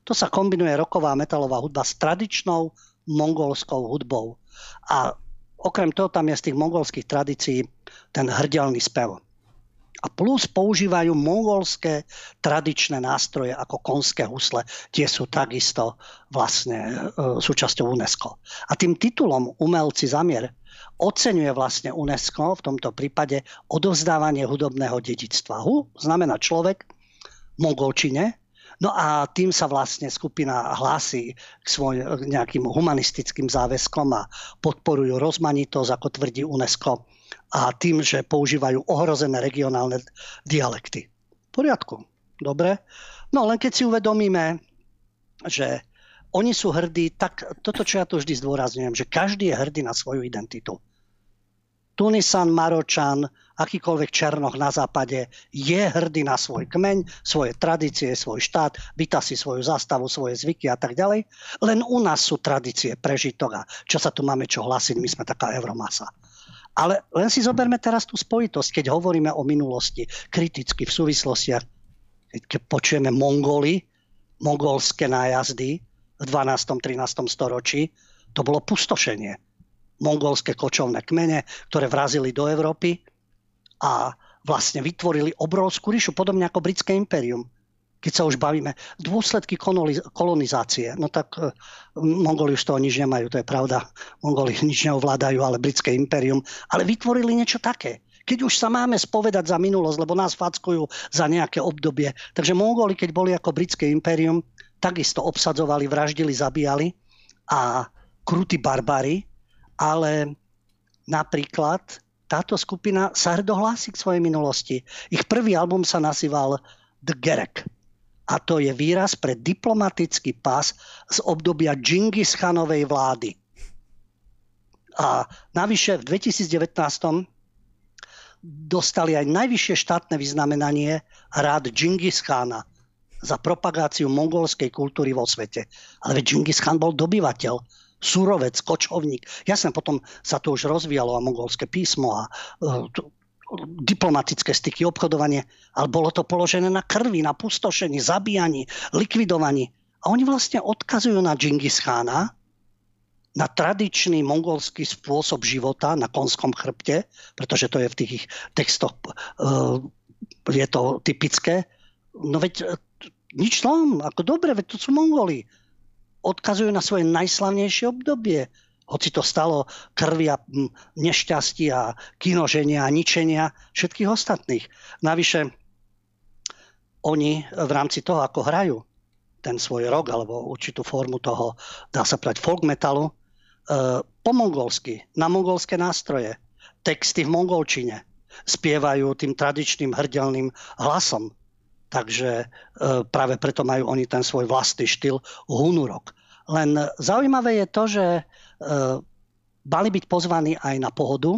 To sa kombinuje roková metalová hudba s tradičnou mongolskou hudbou. A okrem toho tam je z tých mongolských tradícií ten hrdelný spev. A plus používajú mongolské tradičné nástroje ako konské husle. Tie sú takisto vlastne e, súčasťou UNESCO. A tým titulom Umelci zamier oceňuje vlastne UNESCO v tomto prípade odovzdávanie hudobného dedičstva. Hu znamená človek v Mongolčine, No a tým sa vlastne skupina hlási k svojim nejakým humanistickým záväzkom a podporujú rozmanitosť, ako tvrdí UNESCO, a tým, že používajú ohrozené regionálne dialekty. V poriadku, dobre. No len keď si uvedomíme, že oni sú hrdí, tak toto, čo ja tu vždy zdôrazňujem, že každý je hrdý na svoju identitu. Tunisan, Maročan, akýkoľvek Černoch na západe je hrdý na svoj kmeň, svoje tradície, svoj štát, byta si svoju zástavu, svoje zvyky a tak ďalej. Len u nás sú tradície prežitok čo sa tu máme čo hlasiť, my sme taká euromasa. Ale len si zoberme teraz tú spojitosť, keď hovoríme o minulosti, kriticky v súvislostiach, keď počujeme Mongoli, mongolské nájazdy v 12. 13. storočí, to bolo pustošenie mongolské kočovné kmene, ktoré vrazili do Európy a vlastne vytvorili obrovskú ríšu, podobne ako britské impérium. Keď sa už bavíme, dôsledky kolonizácie, no tak uh, Mongoli už toho nič nemajú, to je pravda. Mongoli <laughs> nič neovládajú, ale britské impérium. Ale vytvorili niečo také. Keď už sa máme spovedať za minulosť, lebo nás fackujú za nejaké obdobie. Takže Mongoli, keď boli ako britské impérium, takisto obsadzovali, vraždili, zabíjali a krutí barbári ale napríklad táto skupina sa hrdo hlási k svojej minulosti. Ich prvý album sa nazýval The Gerek. A to je výraz pre diplomatický pás z obdobia Džingis Khanovej vlády. A navyše v 2019 dostali aj najvyššie štátne vyznamenanie rád Džingis Khána za propagáciu mongolskej kultúry vo svete. Ale veď Džingis Khan bol dobyvateľ, surovec, kočovník. Jasne, potom sa to už rozvíjalo a mongolské písmo a uh, diplomatické styky, obchodovanie, ale bolo to položené na krvi, na pustošení, zabíjaní, likvidovaní. A oni vlastne odkazujú na Džingis Khána, na tradičný mongolský spôsob života na konskom chrbte, pretože to je v tých ich textoch, uh, je to typické. No veď uh, nič tom, ako dobre, veď to sú Mongoli. Odkazujú na svoje najslavnejšie obdobie. Hoci to stalo krvi a nešťastia, kinoženia a ničenia všetkých ostatných. Navyše, oni v rámci toho, ako hrajú ten svoj rok alebo určitú formu toho, dá sa povedať, folk metalu, Eh, po mongolsky, na mongolské nástroje, texty v mongolčine, spievajú tým tradičným hrdelným hlasom. Takže eh, práve preto majú oni ten svoj vlastný štýl hunurok. Len zaujímavé je to, že mali byť pozvaní aj na pohodu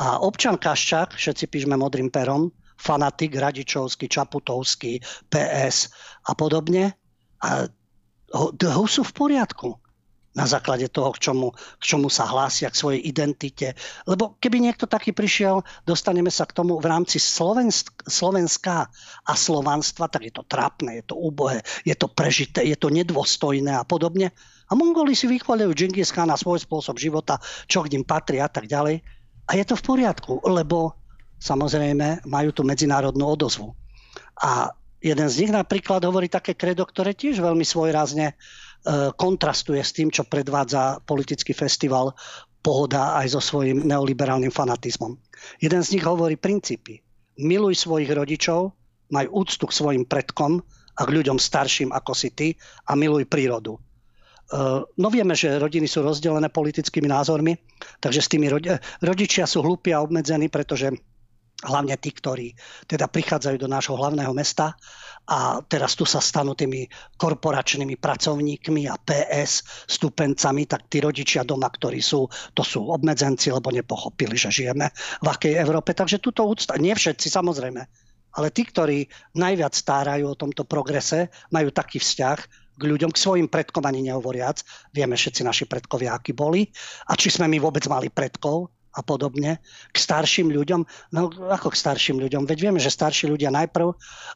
a občan Kaščák, všetci píšme modrým perom, fanatik Radičovský, Čaputovský, PS a podobne, a ho sú v poriadku na základe toho, k čomu, k čomu sa hlásia, k svojej identite. Lebo keby niekto taký prišiel, dostaneme sa k tomu v rámci Slovensk, Slovenska a slovanstva, tak je to trápne, je to úbohé, je to prežité, je to nedôstojné a podobne. A Mongoli si vychvaľujú Džingis na svoj spôsob života, čo k ním patrí a tak ďalej. A je to v poriadku, lebo samozrejme majú tu medzinárodnú odozvu. A jeden z nich napríklad hovorí také kredo, ktoré tiež veľmi svojrázne E, kontrastuje s tým, čo predvádza politický festival Pohoda aj so svojím neoliberálnym fanatizmom. Jeden z nich hovorí princípy. Miluj svojich rodičov, maj úctu k svojim predkom a k ľuďom starším ako si ty a miluj prírodu. E, no vieme, že rodiny sú rozdelené politickými názormi, takže s tými rodičia sú hlúpi a obmedzení, pretože hlavne tí, ktorí teda prichádzajú do nášho hlavného mesta a teraz tu sa stanú tými korporačnými pracovníkmi a PS stupencami, tak tí rodičia doma, ktorí sú, to sú obmedzenci, lebo nepochopili, že žijeme v akej Európe. Takže túto úcta, nie všetci samozrejme, ale tí, ktorí najviac stárajú o tomto progrese, majú taký vzťah k ľuďom, k svojim predkom ani nehovoriac. Vieme všetci naši predkovia, akí boli. A či sme my vôbec mali predkov, a podobne, k starším ľuďom. No ako k starším ľuďom? Veď vieme, že starší ľudia najprv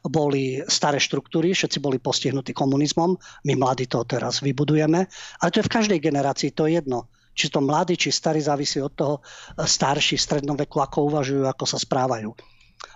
boli staré štruktúry, všetci boli postihnutí komunizmom, my mladí to teraz vybudujeme, ale to je v každej generácii, to je jedno. Či to mladí, či starí, závisí od toho starší v strednom veku, ako uvažujú, ako sa správajú.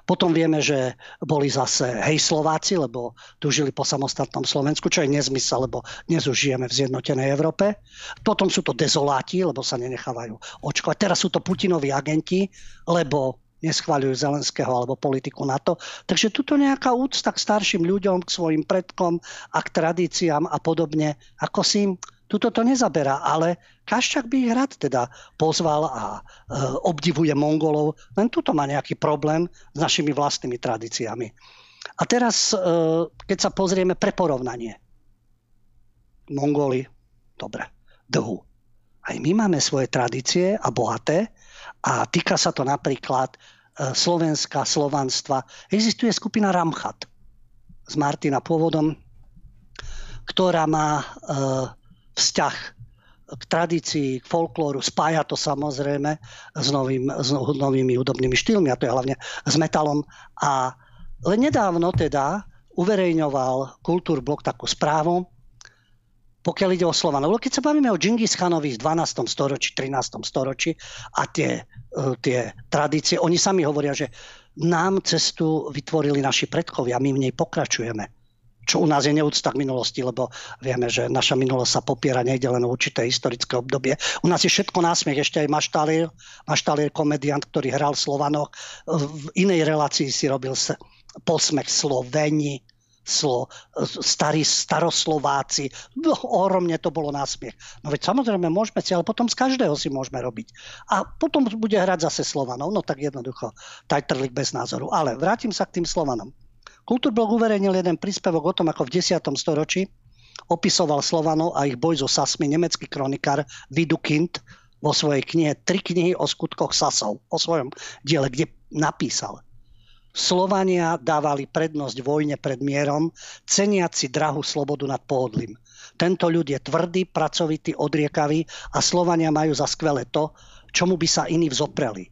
Potom vieme, že boli zase hej Slováci, lebo tu žili po samostatnom Slovensku, čo je nezmysel, lebo dnes už žijeme v zjednotenej Európe. Potom sú to dezoláti, lebo sa nenechávajú očkovať. Teraz sú to Putinoví agenti, lebo neschváľujú Zelenského alebo politiku NATO. Takže tuto nejaká úcta k starším ľuďom, k svojim predkom a k tradíciám a podobne, ako si im Tuto to nezaberá, ale Kaščak by ich rád teda pozval a e, obdivuje Mongolov, len tuto má nejaký problém s našimi vlastnými tradíciami. A teraz, e, keď sa pozrieme pre porovnanie. Mongoli, dobre, dhu. Aj my máme svoje tradície a bohaté a týka sa to napríklad e, Slovenska, Slovanstva. Existuje skupina Ramchat s Martina pôvodom, ktorá má e, vzťah k tradícii, k folklóru, spája to samozrejme s, novým, s novými hudobnými štýlmi, a to je hlavne s metalom. A len nedávno teda uverejňoval Kultúrblok takú správu, pokiaľ ide o Slovanov. Keď sa bavíme o Džingis Khanovi v 12. storočí, 13. storočí a tie, e, tie tradície, oni sami hovoria, že nám cestu vytvorili naši predkovia, my v nej pokračujeme čo u nás je neúcta k minulosti, lebo vieme, že naša minulosť sa popiera, nejde len o určité historické obdobie. U nás je všetko násmiech, ešte aj Maštalír, Maštalír komediant, ktorý hral Slovanoch, v inej relácii si robil posmech Sloveni, slo, starí staroslováci. No, ohromne to bolo násmiech. No veď samozrejme môžeme si, ale potom z každého si môžeme robiť. A potom bude hrať zase Slovanov. No tak jednoducho, tajtrlik bez názoru. Ale vrátim sa k tým Slovanom. Kultúrblok uverejnil jeden príspevok o tom, ako v 10. storočí opisoval Slovanov a ich boj so Sasmi nemecký kronikár Vidukind vo svojej knihe Tri knihy o skutkoch Sasov, o svojom diele, kde napísal. Slovania dávali prednosť vojne pred mierom, ceniaci drahú slobodu nad pohodlím. Tento ľud je tvrdý, pracovitý, odriekavý a Slovania majú za skvelé to, čomu by sa iní vzopreli.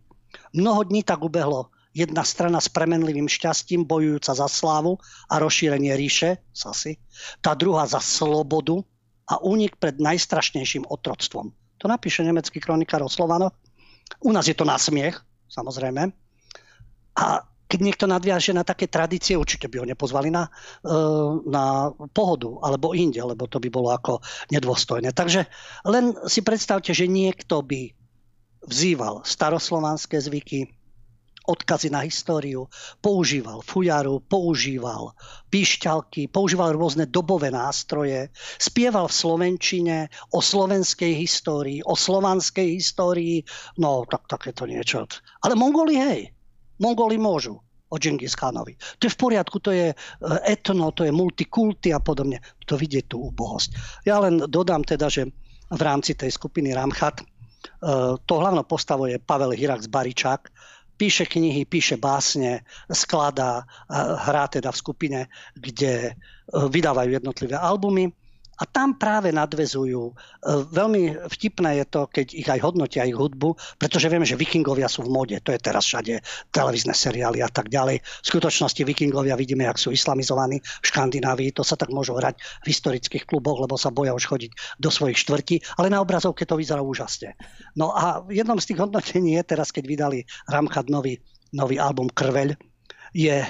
Mnoho dní tak ubehlo jedna strana s premenlivým šťastím, bojujúca za slávu a rozšírenie ríše, sasi, tá druhá za slobodu a únik pred najstrašnejším otroctvom. To napíše nemecký kronikár o Slovanoch. U nás je to nasmiech, samozrejme. A keď niekto nadviaže na také tradície, určite by ho nepozvali na, e, na pohodu alebo inde, lebo to by bolo ako nedôstojné. Takže len si predstavte, že niekto by vzýval staroslovanské zvyky, odkazy na históriu, používal fujaru, používal píšťalky, používal rôzne dobové nástroje, spieval v slovenčine o slovenskej histórii, o slovanskej histórii, no tak takéto niečo. Ale Mongoli, hej, Mongoli môžu o Džingis Khanovi. To je v poriadku, to je e, etno, to je multikulty a podobne. To vidieť tú úbohosť. Ja len dodám teda, že v rámci tej skupiny Ramchat e, to hlavnou postavou je Pavel Hirax Baričák, píše knihy, píše básne, skladá, hrá teda v skupine, kde e, vydávajú jednotlivé albumy. A tam práve nadvezujú. E, veľmi vtipné je to, keď ich aj hodnotia ich hudbu, pretože vieme, že vikingovia sú v mode. To je teraz všade televízne seriály a tak ďalej. V skutočnosti vikingovia vidíme, jak sú islamizovaní v Škandinávii. To sa tak môžu hrať v historických kluboch, lebo sa boja už chodiť do svojich štvrtí. Ale na obrazovke to vyzerá úžasne. No a jednom z tých hodnotení je teraz, keď vydali Ramchad nový, nový album Krveľ, je e,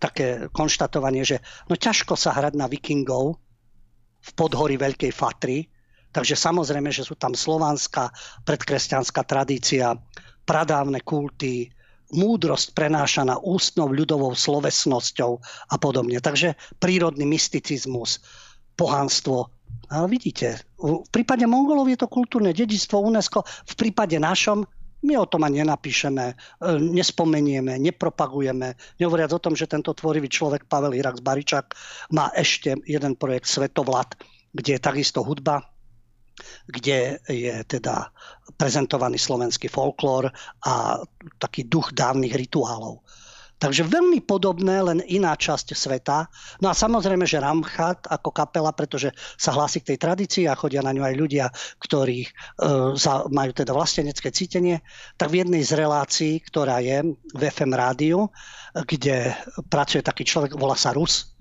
také konštatovanie, že no ťažko sa hrať na vikingov, v podhorí Veľkej Fatry. Takže samozrejme, že sú tam slovanská predkresťanská tradícia, pradávne kulty, múdrosť prenášaná ústnou ľudovou slovesnosťou a podobne. Takže prírodný mysticizmus, pohanstvo. A vidíte, v prípade Mongolov je to kultúrne dedičstvo UNESCO, v prípade našom my o tom ani nenapíšeme, e, nespomenieme, nepropagujeme. Nehovoriac o tom, že tento tvorivý človek Pavel Irak Baričak má ešte jeden projekt Svetovlad, kde je takisto hudba, kde je teda prezentovaný slovenský folklór a taký duch dávnych rituálov. Takže veľmi podobné, len iná časť sveta. No a samozrejme, že Ramchat ako kapela, pretože sa hlási k tej tradícii a chodia na ňu aj ľudia, ktorí e, majú teda vlastenecké cítenie, tak v jednej z relácií, ktorá je v FM rádiu, kde pracuje taký človek, volá sa Rus,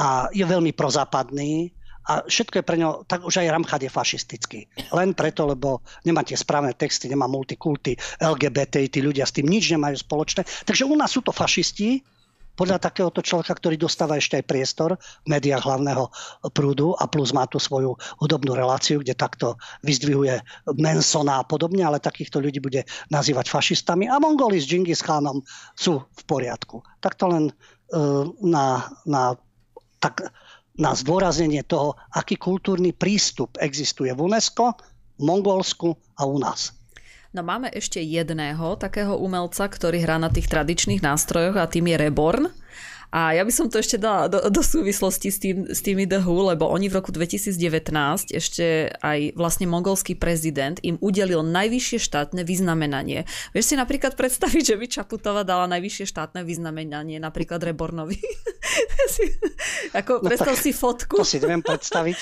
a je veľmi prozápadný, a všetko je pre ňo, tak už aj Ramchat je fašistický. Len preto, lebo nemá tie správne texty, nemá multikulty, LGBT, tí ľudia s tým nič nemajú spoločné. Takže u nás sú to fašisti, podľa takéhoto človeka, ktorý dostáva ešte aj priestor v médiách hlavného prúdu a plus má tu svoju hudobnú reláciu, kde takto vyzdvihuje Mansona a podobne, ale takýchto ľudí bude nazývať fašistami a Mongoli s Džingis Khanom sú v poriadku. Tak to len uh, na, na tak na zdôraznenie toho, aký kultúrny prístup existuje v UNESCO, v Mongolsku a u nás. No máme ešte jedného takého umelca, ktorý hrá na tých tradičných nástrojoch a tým je Reborn. A ja by som to ešte dala do, do súvislosti s, tým, s tými The Who, lebo oni v roku 2019 ešte aj vlastne mongolský prezident im udelil najvyššie štátne vyznamenanie. Vieš si napríklad predstaviť, že by Čaputová dala najvyššie štátne vyznamenanie napríklad Rebornovi? <laughs> Ako, no predstav si fotku. To si neviem predstaviť.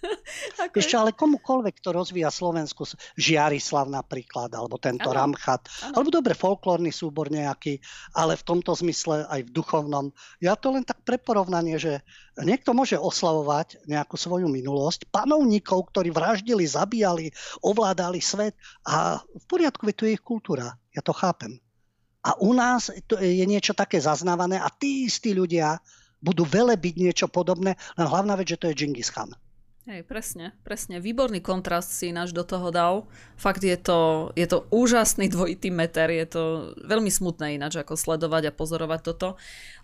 <laughs> Ako Ešte ale komukoľvek, kto rozvíja Slovensku, Žiarislav napríklad, alebo tento ano. Ramchat, ano. alebo dobre folklórny súbor nejaký, ale v tomto zmysle aj v duchovnom ja to len tak pre porovnanie, že niekto môže oslavovať nejakú svoju minulosť, panovníkov, ktorí vraždili, zabíjali, ovládali svet a v poriadku, je tu ich kultúra. Ja to chápem. A u nás to je niečo také zaznávané a tí istí ľudia budú velebiť niečo podobné, len hlavná vec, že to je Genghis Khan. Hej, presne, presne. Výborný kontrast si náš do toho dal. Fakt je to, je to úžasný dvojitý meter, je to veľmi smutné ináč ako sledovať a pozorovať toto,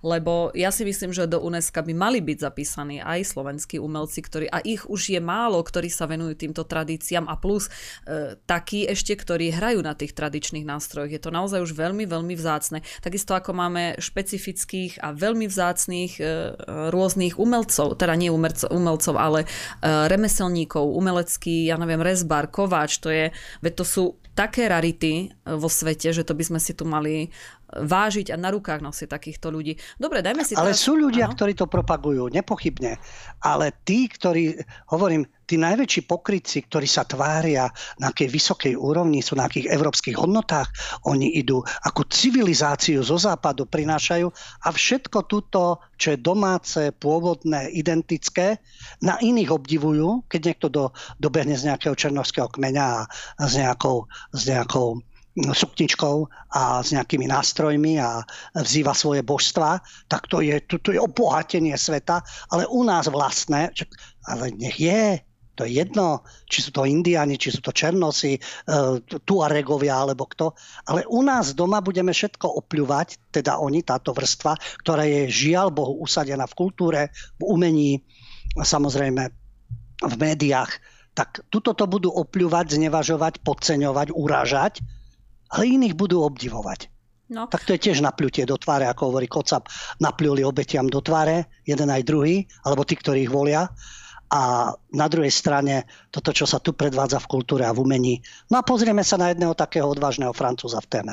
lebo ja si myslím, že do UNESCO by mali byť zapísaní aj slovenskí umelci, ktorí, a ich už je málo, ktorí sa venujú týmto tradíciám a plus e, takí ešte, ktorí hrajú na tých tradičných nástrojoch. Je to naozaj už veľmi, veľmi vzácne. Takisto ako máme špecifických a veľmi vzácných e, rôznych umelcov, teda nie umelcov, umelcov ale e, remeselníkov, umelecký, ja neviem, rezbar, kováč, to je, veď to sú také rarity eh, vo svete, že to by sme si tu mali vážiť a na rukách nosiť takýchto ľudí. Dobre, dajme si Ale teraz... sú ľudia, Áno? ktorí to propagujú, nepochybne. Ale tí, ktorí, hovorím, tí najväčší pokrytci, ktorí sa tvária na akej vysokej úrovni, sú na akých európskych hodnotách, oni idú ako civilizáciu zo západu prinášajú a všetko túto, čo je domáce, pôvodné, identické, na iných obdivujú, keď niekto do, dobehne z nejakého černovského kmeňa a s nejakou, s nejakou sukničkou a s nejakými nástrojmi a vzýva svoje božstva, tak to je, to, to je obohatenie sveta, ale u nás vlastné, ale nech je, to je jedno, či sú to Indiani, či sú to Černosi, e, Tuaregovia alebo kto. Ale u nás doma budeme všetko opľuvať, teda oni, táto vrstva, ktorá je žiaľ Bohu usadená v kultúre, v umení, samozrejme v médiách. Tak tuto to budú opľuvať, znevažovať, podceňovať, urážať ale iných budú obdivovať. No. Tak to je tiež napľutie do tváre, ako hovorí Kocap. Napľuli obetiam do tváre, jeden aj druhý, alebo tí, ktorí ich volia. A na druhej strane toto, čo sa tu predvádza v kultúre a v umení. No a pozrieme sa na jedného takého odvážneho Francúza v téme.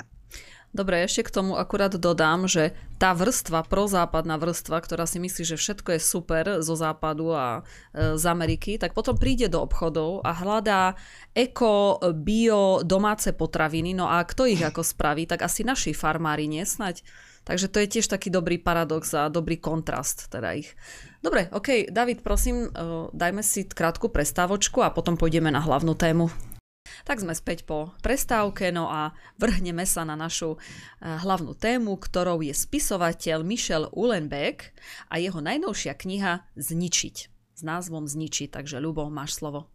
Dobre, ešte k tomu akurát dodám, že tá vrstva, prozápadná vrstva, ktorá si myslí, že všetko je super zo západu a e, z Ameriky, tak potom príde do obchodov a hľadá eko, bio, domáce potraviny. No a kto ich ako spraví, tak asi naši farmári nesnať. Takže to je tiež taký dobrý paradox a dobrý kontrast teda ich. Dobre, ok, David, prosím, e, dajme si krátku prestávočku a potom pôjdeme na hlavnú tému. Tak sme späť po prestávke, no a vrhneme sa na našu eh, hlavnú tému, ktorou je spisovateľ Michel Ulenbeck a jeho najnovšia kniha Zničiť. S názvom Zničiť, takže Ľubo, máš slovo.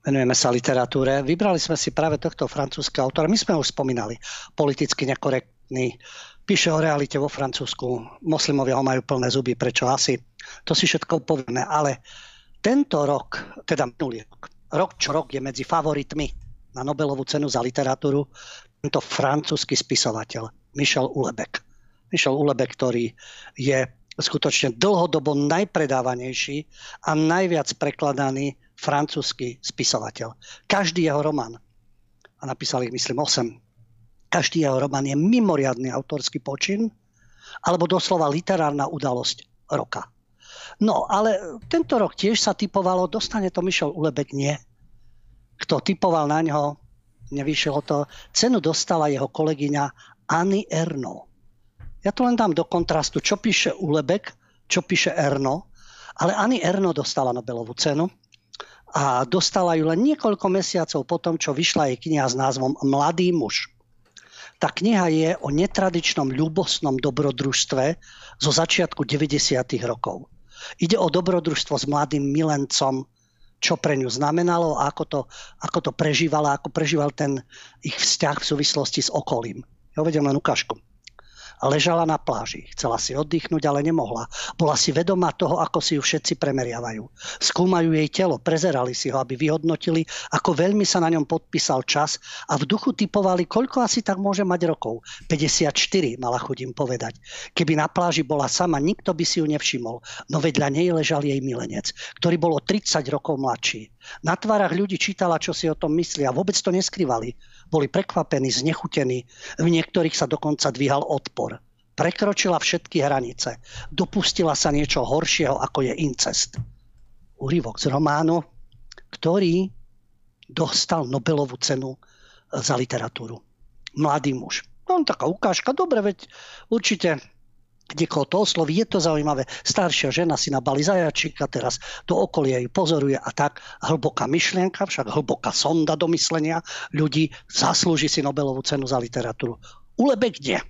Venujeme sa literatúre. Vybrali sme si práve tohto francúzského autora. My sme už spomínali. Politicky nekorektný. Píše o realite vo Francúzsku. Moslimovia ho majú plné zuby, prečo asi. To si všetko povieme. Ale tento rok, teda minulý rok, rok čo rok je medzi favoritmi na Nobelovú cenu za literatúru tento francúzsky spisovateľ Michel Ulebeck. Michel Ulebeck, ktorý je skutočne dlhodobo najpredávanejší a najviac prekladaný francúzsky spisovateľ. Každý jeho román, a napísal ich myslím 8, každý jeho román je mimoriadný autorský počin alebo doslova literárna udalosť roka. No, ale tento rok tiež sa typovalo, dostane to Michel Ulebek, nie. Kto typoval na ňo, nevyšlo to. Cenu dostala jeho kolegyňa Anny Erno. Ja to len dám do kontrastu, čo píše Ulebek, čo píše Erno. Ale Anny Erno dostala Nobelovú cenu a dostala ju len niekoľko mesiacov potom, čo vyšla jej kniha s názvom Mladý muž. Tá kniha je o netradičnom ľubosnom dobrodružstve zo začiatku 90. rokov. Ide o dobrodružstvo s mladým milencom, čo pre ňu znamenalo a ako to, ako to prežívala, ako prežíval ten ich vzťah v súvislosti s okolím. Ja uvedem len ukážku ležala na pláži. Chcela si oddychnúť, ale nemohla. Bola si vedomá toho, ako si ju všetci premeriavajú. Skúmajú jej telo, prezerali si ho, aby vyhodnotili, ako veľmi sa na ňom podpísal čas a v duchu typovali, koľko asi tak môže mať rokov. 54, mala chudím povedať. Keby na pláži bola sama, nikto by si ju nevšimol. No vedľa nej ležal jej milenec, ktorý bol o 30 rokov mladší. Na tvárach ľudí čítala, čo si o tom myslia. Vôbec to neskrývali. Boli prekvapení, znechutení. V niektorých sa dokonca dvíhal odpor. Prekročila všetky hranice. Dopustila sa niečo horšieho, ako je incest. Úryvok z románu, ktorý dostal Nobelovú cenu za literatúru. Mladý muž. No, taká ukážka, dobre, veď určite niekoho to osloví, je to zaujímavé. Staršia žena si nabali zajačíka, teraz to okolie ju pozoruje a tak hlboká myšlienka, však hlboká sonda do myslenia ľudí zaslúži si Nobelovú cenu za literatúru. Ulebe kde?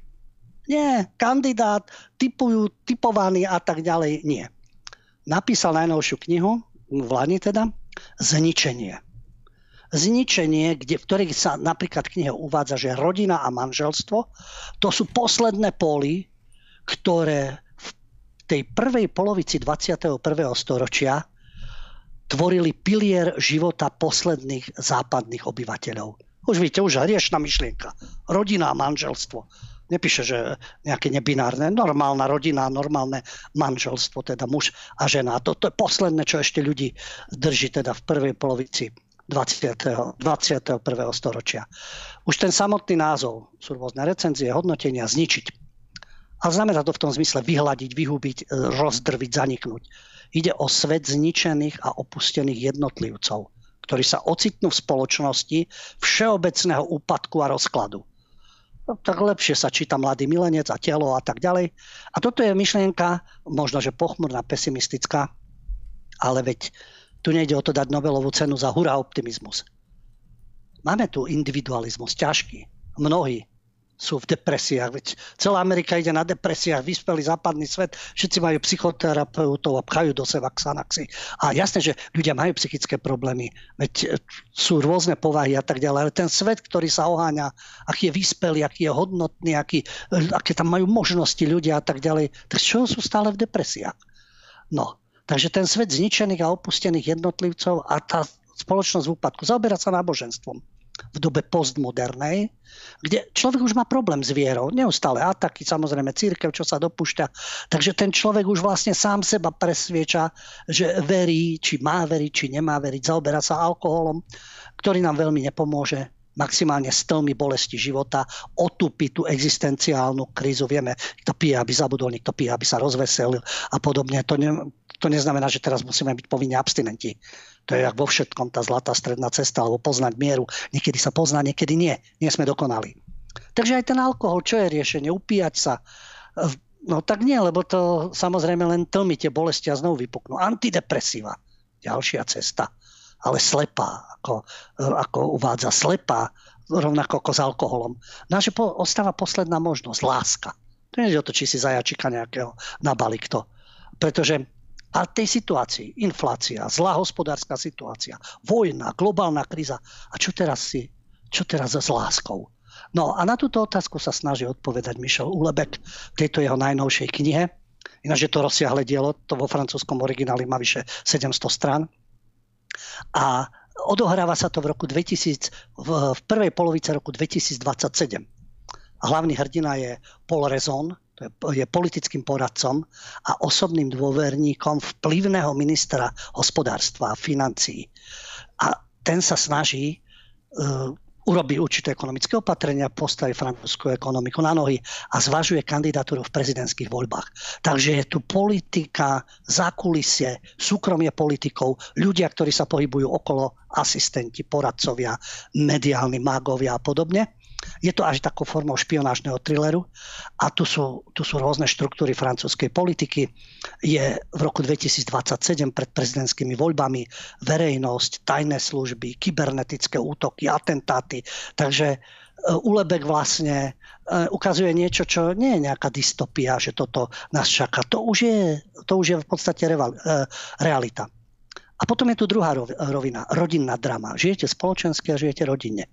Nie, kandidát, typujú, typovaný a tak ďalej, nie. Napísal najnovšiu knihu, v Lani teda, Zničenie. Zničenie, kde, v ktorých sa napríklad knihe uvádza, že rodina a manželstvo to sú posledné póly ktoré v tej prvej polovici 21. storočia tvorili pilier života posledných západných obyvateľov. Už vidíte, už riešna myšlienka. Rodina a manželstvo. Nepíše, že nejaké nebinárne, normálna rodina, normálne manželstvo, teda muž a žena. To, to je posledné, čo ešte ľudí drží teda v prvej polovici 20. 21. storočia. Už ten samotný názov sú rôzne recenzie, hodnotenia, zničiť. A znamená to v tom zmysle vyhľadiť, vyhubiť, e, rozdrviť, zaniknúť. Ide o svet zničených a opustených jednotlivcov, ktorí sa ocitnú v spoločnosti všeobecného úpadku a rozkladu. No, tak lepšie sa číta mladý milenec a telo a tak ďalej. A toto je myšlienka, možno, že pochmurná, pesimistická, ale veď tu nejde o to dať Nobelovú cenu za hurá optimizmus. Máme tu individualizmus ťažký. Mnohí sú v depresiách. Veď celá Amerika ide na depresiách, vyspelý západný svet, všetci majú psychoterapeutov a pchajú do seba Xanaxy. A jasné, že ľudia majú psychické problémy, veď e, sú rôzne povahy a tak ďalej, ale ten svet, ktorý sa oháňa, aký je vyspelý, aký je hodnotný, aký, e, aké tam majú možnosti ľudia a tak ďalej, tak čo sú stále v depresiách? No, Takže ten svet zničených a opustených jednotlivcov a tá spoločnosť v úpadku zaoberá sa náboženstvom v dobe postmodernej, kde človek už má problém s vierou. Neustále ataky, samozrejme církev, čo sa dopúšťa. Takže ten človek už vlastne sám seba presvieča, že verí, či má veriť, či nemá veriť. Zaoberá sa alkoholom, ktorý nám veľmi nepomôže maximálne stlmi bolesti života, otupí tú existenciálnu krízu. Vieme, kto pije, aby zabudol, niekto pije, aby sa rozveselil a podobne. To, ne, to neznamená, že teraz musíme byť povinne abstinenti. To je vo všetkom tá zlatá stredná cesta, alebo poznať mieru. Niekedy sa pozná, niekedy nie. Nie sme dokonali. Takže aj ten alkohol, čo je riešenie? Upíjať sa. No tak nie, lebo to samozrejme len tlmi tie bolesti a znovu vypuknú. Antidepresíva. Ďalšia cesta. Ale slepá, ako, ako uvádza slepá, rovnako ako s alkoholom. Naše po, ostáva posledná možnosť, láska. To nie je o to, či si zajačika nejakého nabali kto. Pretože a tej situácii, inflácia, zlá hospodárska situácia, vojna, globálna kríza. A čo teraz si, čo teraz s láskou? No a na túto otázku sa snaží odpovedať Michel Ulebek v tejto jeho najnovšej knihe. Ináč je to rozsiahle dielo, to vo francúzskom origináli má vyše 700 strán. A odohráva sa to v roku 2000, v, v prvej polovice roku 2027. A hlavný hrdina je Paul Rezon, je politickým poradcom a osobným dôverníkom vplyvného ministra hospodárstva a financií. A ten sa snaží uh, urobiť určité ekonomické opatrenia, postaví francúzskú ekonomiku na nohy a zvažuje kandidatúru v prezidentských voľbách. Takže je tu politika, zákulisie, súkromie politikov, ľudia, ktorí sa pohybujú okolo, asistenti, poradcovia, mediálni mágovia a podobne. Je to až takou formou špionážneho thrilleru a tu sú, tu sú rôzne štruktúry francúzskej politiky. Je v roku 2027 pred prezidentskými voľbami verejnosť, tajné služby, kybernetické útoky, atentáty. Takže e, Ulebek vlastne e, ukazuje niečo, čo nie je nejaká dystopia, že toto nás čaká. To už je, to už je v podstate e, realita. A potom je tu druhá rovina, rodinná drama. Žijete spoločensky a žijete rodinne.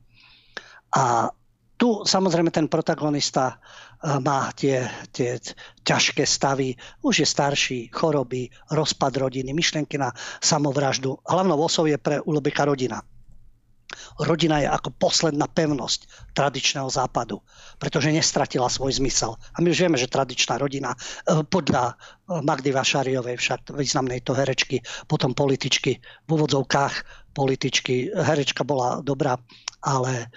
A tu samozrejme ten protagonista eh, má tie, tie ťažké stavy, už je starší, choroby, rozpad rodiny, myšlienky na samovraždu. Hlavnou osou je pre Ulebeka rodina. Rodina je ako posledná pevnosť tradičného západu, pretože nestratila svoj zmysel. A my už vieme, že tradičná rodina eh, podľa Magdy Vašariovej, však významnej to herečky, potom političky, v úvodzovkách političky, herečka bola dobrá ale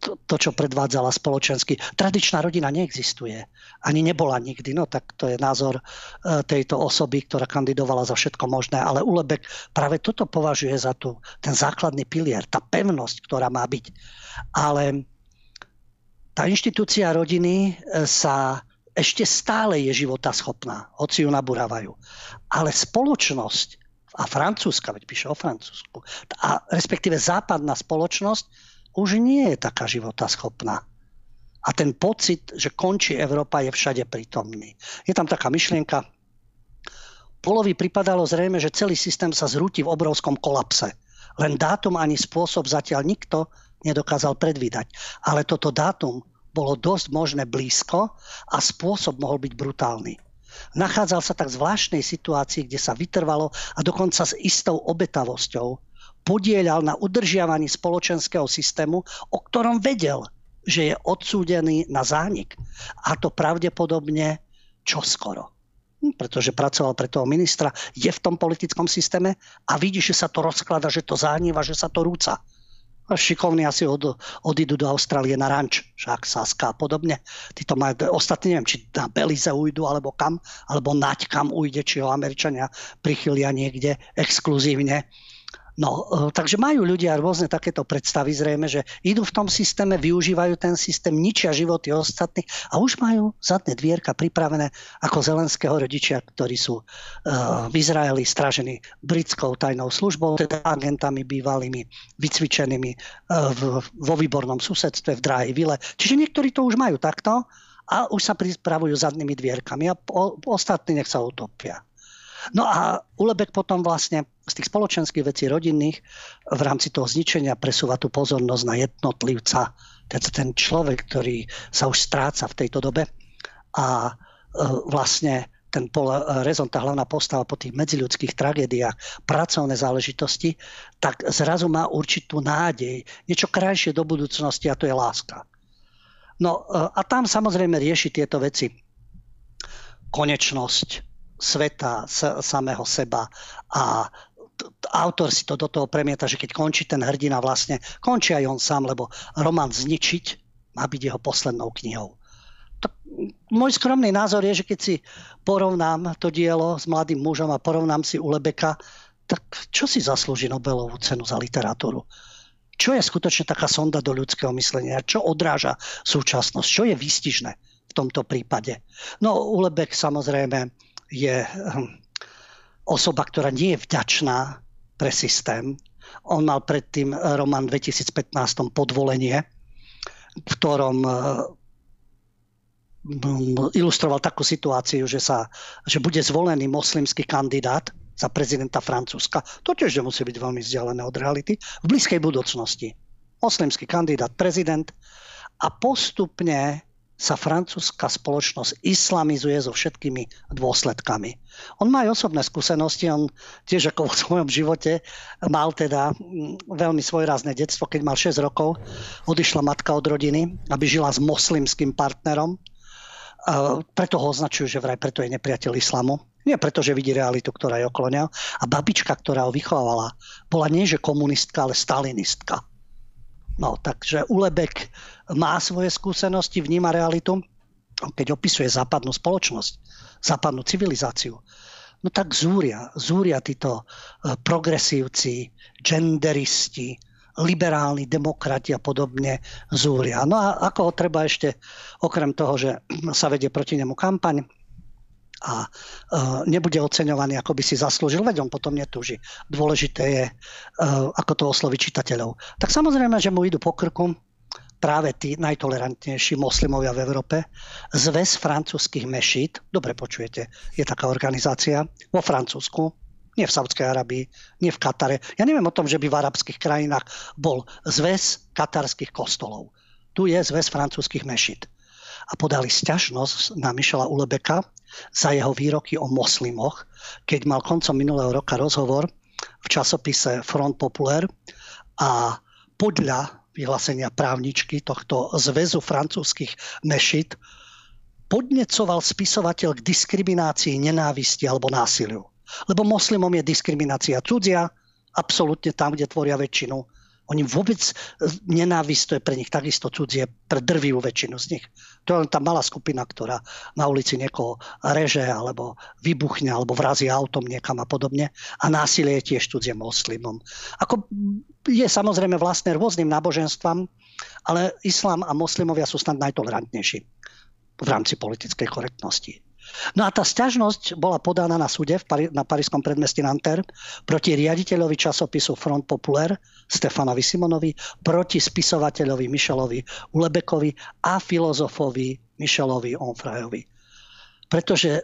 to, to, čo predvádzala spoločensky. Tradičná rodina neexistuje. Ani nebola nikdy. No tak to je názor e, tejto osoby, ktorá kandidovala za všetko možné. Ale Ulebek práve toto považuje za tu, ten základný pilier, tá pevnosť, ktorá má byť. Ale tá inštitúcia rodiny e, sa ešte stále je života schopná, hoci ju nabúravajú. Ale spoločnosť, a francúzska, veď píše o Francúzsku, a respektíve západná spoločnosť už nie je taká života schopná. A ten pocit, že končí Európa, je všade prítomný. Je tam taká myšlienka, Polovi pripadalo zrejme, že celý systém sa zrúti v obrovskom kolapse. Len dátum ani spôsob zatiaľ nikto nedokázal predvídať. Ale toto dátum bolo dosť možné blízko a spôsob mohol byť brutálny. Nachádzal sa tak zvláštnej situácii, kde sa vytrvalo a dokonca s istou obetavosťou podielal na udržiavaní spoločenského systému, o ktorom vedel, že je odsúdený na zánik. A to pravdepodobne čoskoro. hm, pretože pracoval pre toho ministra, je v tom politickom systéme a vidí, že sa to rozklada, že to zániva, že sa to rúca. Šikovní asi od, odídu do Austrálie na ranč, však Saska a podobne. Tí to majú, ostatní neviem, či na Belize ujdu, alebo kam, alebo nať kam ujde, či ho Američania prichylia niekde exkluzívne No, e, takže majú ľudia rôzne takéto predstavy zrejme, že idú v tom systéme, využívajú ten systém, ničia životy ostatných a už majú zadné dvierka pripravené ako zelenského rodičia, ktorí sú uh, v Izraeli stražení britskou tajnou službou, teda agentami bývalými, vycvičenými uh, v, vo výbornom susedstve v Drahej vile. Čiže niektorí to už majú takto a už sa pripravujú zadnými dvierkami a ostatní nech sa utopia. No a Ulebek potom vlastne z tých spoločenských vecí rodinných v rámci toho zničenia presúva tú pozornosť na jednotlivca, teda ten človek, ktorý sa už stráca v tejto dobe a e, vlastne ten Paul Rezon, tá hlavná postava po tých medziľudských tragédiách, pracovné záležitosti, tak zrazu má určitú nádej, niečo krajšie do budúcnosti a to je láska. No e, a tam samozrejme rieši tieto veci. Konečnosť, sveta, samého seba a autor si to do toho premieta, že keď končí ten hrdina vlastne, končí aj on sám, lebo román Zničiť má byť jeho poslednou knihou. To, môj skromný názor je, že keď si porovnám to dielo s mladým mužom a porovnám si Ulebeka, tak čo si zaslúži Nobelovú cenu za literatúru? Čo je skutočne taká sonda do ľudského myslenia? Čo odráža súčasnosť? Čo je výstižné v tomto prípade? No, Ulebek samozrejme je hm, osoba, ktorá nie je vďačná pre systém. On mal predtým román 2015 Podvolenie, v ktorom hm, ilustroval takú situáciu, že, sa, že bude zvolený moslimský kandidát za prezidenta Francúzska. To tiež nemusí byť veľmi vzdialené od reality. V blízkej budúcnosti. Moslimský kandidát, prezident a postupne sa francúzska spoločnosť islamizuje so všetkými dôsledkami. On má aj osobné skúsenosti, on tiež ako v <laughs> svojom živote mal teda mm, veľmi svojrázne detstvo, keď mal 6 rokov, odišla matka od rodiny, aby žila s moslimským partnerom. Preto ho označujú, že vraj preto je nepriateľ islamu. Nie preto, že vidí realitu, ktorá je okolo neho. A babička, ktorá ho vychovávala, bola nie že komunistka, ale stalinistka. No, takže Ulebek má svoje skúsenosti, vníma realitu, keď opisuje západnú spoločnosť, západnú civilizáciu, no tak zúria, zúria títo e, progresívci, genderisti, liberálni demokrati a podobne zúria. No a ako ho treba ešte, okrem toho, že sa vedie proti nemu kampaň, a uh, nebude oceňovaný, ako by si zaslúžil, veď on potom netúži. Dôležité je, uh, ako to osloviť čitateľov. Tak samozrejme, že mu idú po krku práve tí najtolerantnejší moslimovia v Európe. Zväz francúzských mešít, dobre počujete, je taká organizácia vo Francúzsku, nie v Saudskej Arabii, nie v Katare. Ja neviem o tom, že by v arabských krajinách bol zväz katarských kostolov. Tu je zväz francúzských mešít. A podali sťažnosť na Mišela Ulebeka, za jeho výroky o moslimoch, keď mal koncom minulého roka rozhovor v časopise Front Populaire a podľa vyhlásenia právničky tohto zväzu francúzskych mešit podnecoval spisovateľ k diskriminácii, nenávisti alebo násiliu. Lebo moslimom je diskriminácia cudzia, absolútne tam, kde tvoria väčšinu oni vôbec e, nenávisť, to je pre nich takisto cudzie, pre drvivú väčšinu z nich. To je len tá malá skupina, ktorá na ulici niekoho reže, alebo vybuchne, alebo vrazí autom niekam a podobne. A násilie je tiež cudzie moslimom. Ako je samozrejme vlastné rôznym náboženstvám, ale islám a moslimovia sú snad najtolerantnejší v rámci politickej korektnosti. No a tá sťažnosť bola podaná na súde v Pari- na parískom predmestí Nanter proti riaditeľovi časopisu Front Populaire Stefanovi Simonovi, proti spisovateľovi Michelovi Ulebekovi a filozofovi Michelovi Onfrajovi. Pretože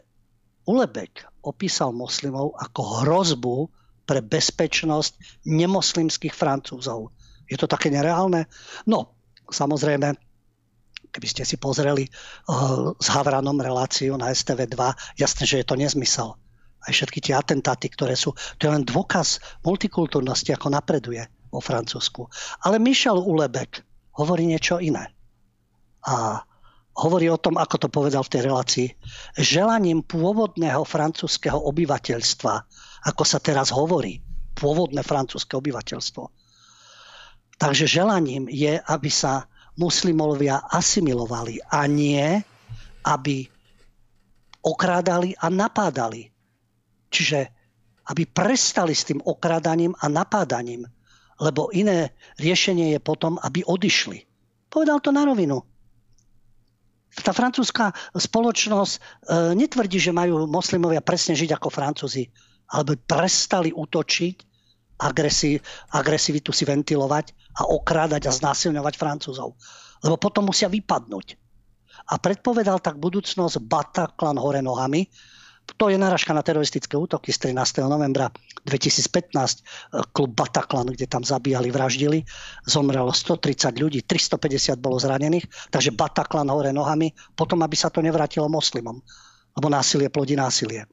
Ulebek opísal moslimov ako hrozbu pre bezpečnosť nemoslimských francúzov. Je to také nereálne? No, samozrejme, keby ste si pozreli uh, s Havranom reláciu na STV2, jasné, že je to nezmysel. Aj všetky tie atentáty, ktoré sú, to je len dôkaz multikultúrnosti, ako napreduje vo Francúzsku. Ale Michel Ulebek hovorí niečo iné. A hovorí o tom, ako to povedal v tej relácii, želaním pôvodného francúzského obyvateľstva, ako sa teraz hovorí, pôvodné francúzske obyvateľstvo. Takže želaním je, aby sa muslimovia asimilovali a nie, aby okrádali a napádali. Čiže aby prestali s tým okrádaním a napádaním, lebo iné riešenie je potom, aby odišli. Povedal to na rovinu. Tá francúzska spoločnosť e, netvrdí, že majú moslimovia presne žiť ako francúzi, ale by prestali útočiť, agresi, agresivitu si ventilovať a okrádať a znásilňovať Francúzov. Lebo potom musia vypadnúť. A predpovedal tak budúcnosť Bataclan hore nohami, to je naražka na teroristické útoky z 13. novembra 2015. Klub Bataclan, kde tam zabíjali, vraždili. Zomrelo 130 ľudí, 350 bolo zranených. Takže Bataclan hore nohami, potom aby sa to nevrátilo moslimom. Lebo násilie plodí násilie.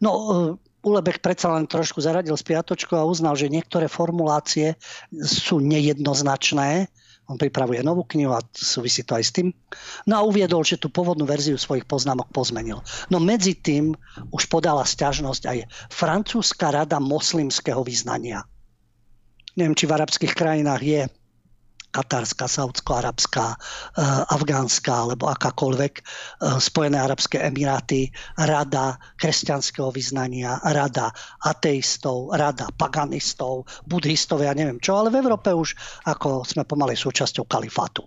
No, Ulebek predsa len trošku zaradil spiatočku a uznal, že niektoré formulácie sú nejednoznačné, on pripravuje novú knihu a súvisí to aj s tým. No a uviedol, že tú pôvodnú verziu svojich poznámok pozmenil. No medzi tým už podala sťažnosť aj Francúzska rada moslimského vyznania. Neviem, či v arabských krajinách je katárska, saudsko-arabská, eh, afgánska alebo akákoľvek eh, Spojené arabské emiráty, rada kresťanského vyznania, rada ateistov, rada paganistov, buddhistov, ja neviem čo, ale v Európe už ako sme pomaly súčasťou kalifátu.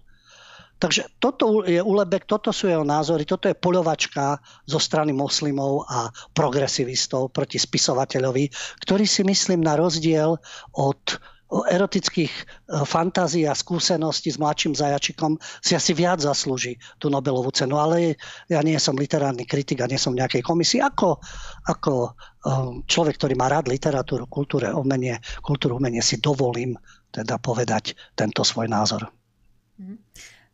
Takže toto je Ulebek, toto sú jeho názory, toto je poľovačka zo strany moslimov a progresivistov proti spisovateľovi, ktorý si myslím na rozdiel od erotických e, fantázií a skúseností s mladším zajačikom si asi viac zaslúži tú Nobelovú cenu. Ale ja nie som literárny kritik a nie som v nejakej komisii. Ako, ako e, človek, ktorý má rád literatúru, kultúre, umenie, kultúru, umenie, si dovolím teda povedať tento svoj názor. Mm.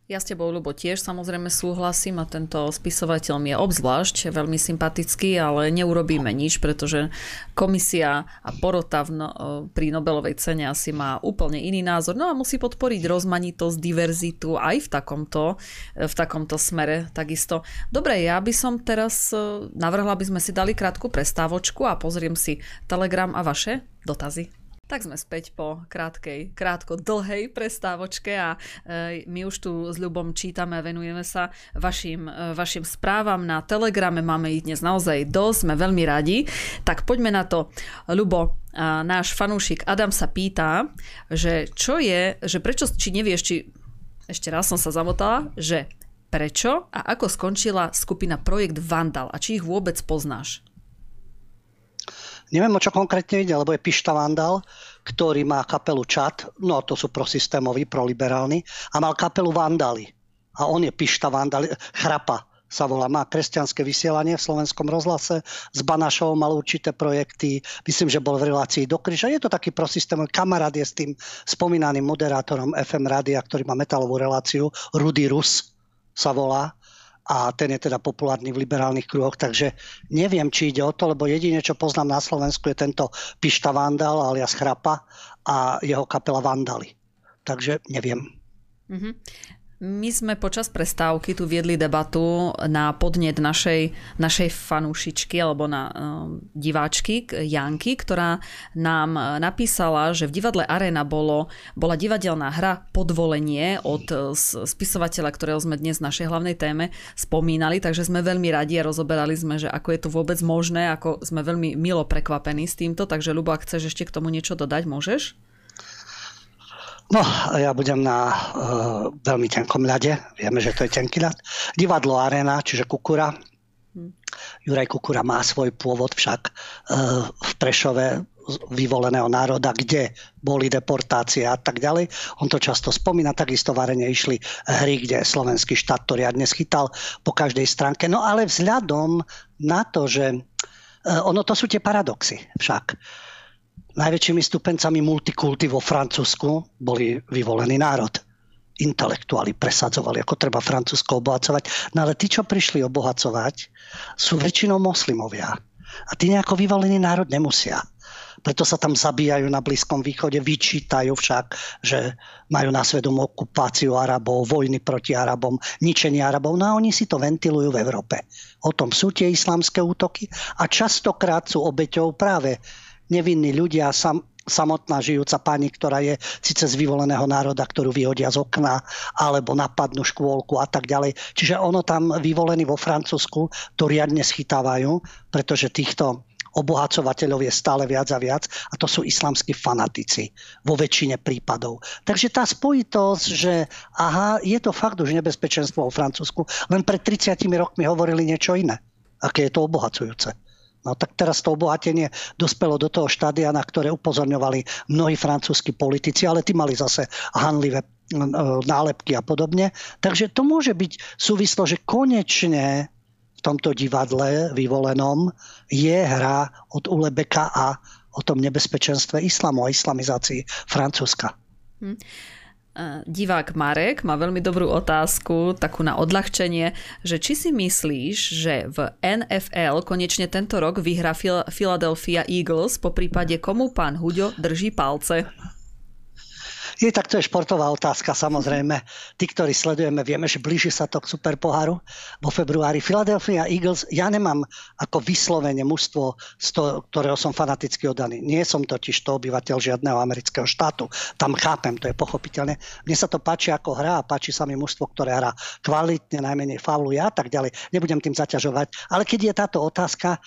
Ja s tebou, Ľubo, tiež samozrejme súhlasím a tento spisovateľ mi je obzvlášť veľmi sympatický, ale neurobíme nič, pretože komisia a porota v no, pri Nobelovej cene asi má úplne iný názor. No a musí podporiť rozmanitosť, diverzitu aj v takomto, v takomto smere takisto. Dobre, ja by som teraz e, navrhla, aby sme si dali krátku prestávočku a pozriem si Telegram a vaše dotazy. Tak sme späť po krátkej, krátko dlhej prestávočke a e, my už tu s Ľubom čítame a venujeme sa vašim, e, vašim správam na Telegrame. Máme ich dnes naozaj dosť, sme veľmi radi. Tak poďme na to. Ľubo, a náš fanúšik Adam sa pýta, že čo je, že prečo, či nevieš, či ešte raz som sa zamotala, že prečo a ako skončila skupina Projekt Vandal a či ich vôbec poznáš? Neviem, o čo konkrétne ide, lebo je Pišta Vandal, ktorý má kapelu Čat, no to sú prosystémoví, proliberálni, a mal kapelu Vandali. A on je Pišta Vandal, Chrapa sa volá, má kresťanské vysielanie v slovenskom rozhlase, s Banašovou mal určité projekty, myslím, že bol v relácii do Kryža. Je to taký prosystémový kamarát je s tým spomínaným moderátorom FM rádia, ktorý má metalovú reláciu, Rudy Rus sa volá a ten je teda populárny v liberálnych kruhoch, takže neviem, či ide o to, lebo jedine, čo poznám na Slovensku je tento Pišta Vandal alias Chrapa a jeho kapela Vandali. Takže neviem. Mm-hmm. My sme počas prestávky tu viedli debatu na podnet našej, našej fanúšičky alebo na uh, diváčky Janky, ktorá nám napísala, že v divadle Arena bolo, bola divadelná hra Podvolenie od uh, spisovateľa, ktorého sme dnes v našej hlavnej téme spomínali, takže sme veľmi radi a rozoberali sme, že ako je to vôbec možné, ako sme veľmi milo prekvapení s týmto, takže Ľubo, ak chceš ešte k tomu niečo dodať, môžeš? No, ja budem na uh, veľmi tenkom ľade. Vieme, že to je tenký ľad. Divadlo Arena, čiže Kukura. Hm. Juraj Kukura má svoj pôvod však uh, v Prešove vyvoleného národa, kde boli deportácie a tak ďalej. On to často spomína, takisto v Arene išli hry, kde slovenský štát to riadne schytal po každej stránke. No ale vzhľadom na to, že uh, ono to sú tie paradoxy však najväčšími stupencami multikulty vo Francúzsku boli vyvolený národ. Intelektuáli presadzovali, ako treba Francúzsko obohacovať. No ale tí, čo prišli obohacovať, sú väčšinou moslimovia. A tí nejako vyvolený národ nemusia. Preto sa tam zabíjajú na Blízkom východe, vyčítajú však, že majú na svedomú okupáciu Arabov, vojny proti Arabom, ničenie Arabov. No a oni si to ventilujú v Európe. O tom sú tie islamské útoky a častokrát sú obeťou práve nevinní ľudia, sam, samotná žijúca pani, ktorá je síce z vyvoleného národa, ktorú vyhodia z okna, alebo napadnú škôlku a tak ďalej. Čiže ono tam vyvolení vo Francúzsku to riadne schytávajú, pretože týchto obohacovateľov je stále viac a viac a to sú islamskí fanatici vo väčšine prípadov. Takže tá spojitosť, že aha, je to fakt už nebezpečenstvo vo Francúzsku, len pred 30 rokmi hovorili niečo iné. Aké je to obohacujúce. No tak teraz to obohatenie dospelo do toho štádia, na ktoré upozorňovali mnohí francúzski politici, ale tí mali zase hanlivé nálepky a podobne. Takže to môže byť súvislo, že konečne v tomto divadle vyvolenom je hra od Ulebeka a o tom nebezpečenstve islamu a islamizácii Francúzska. Hm. Divák Marek má veľmi dobrú otázku, takú na odľahčenie, že či si myslíš, že v NFL konečne tento rok vyhrá Philadelphia Eagles, po prípade komu pán Huďo drží palce? Je tak to je športová otázka, samozrejme. Tí, ktorí sledujeme, vieme, že blíži sa to k super poháru vo februári. Philadelphia Eagles, ja nemám ako vyslovene mužstvo, z toho, ktorého som fanaticky oddaný. Nie som totiž to obyvateľ žiadneho amerického štátu. Tam chápem, to je pochopiteľné. Mne sa to páči ako hra a páči sa mi mužstvo, ktoré hrá kvalitne, najmenej fauluje a tak ďalej. Nebudem tým zaťažovať. Ale keď je táto otázka,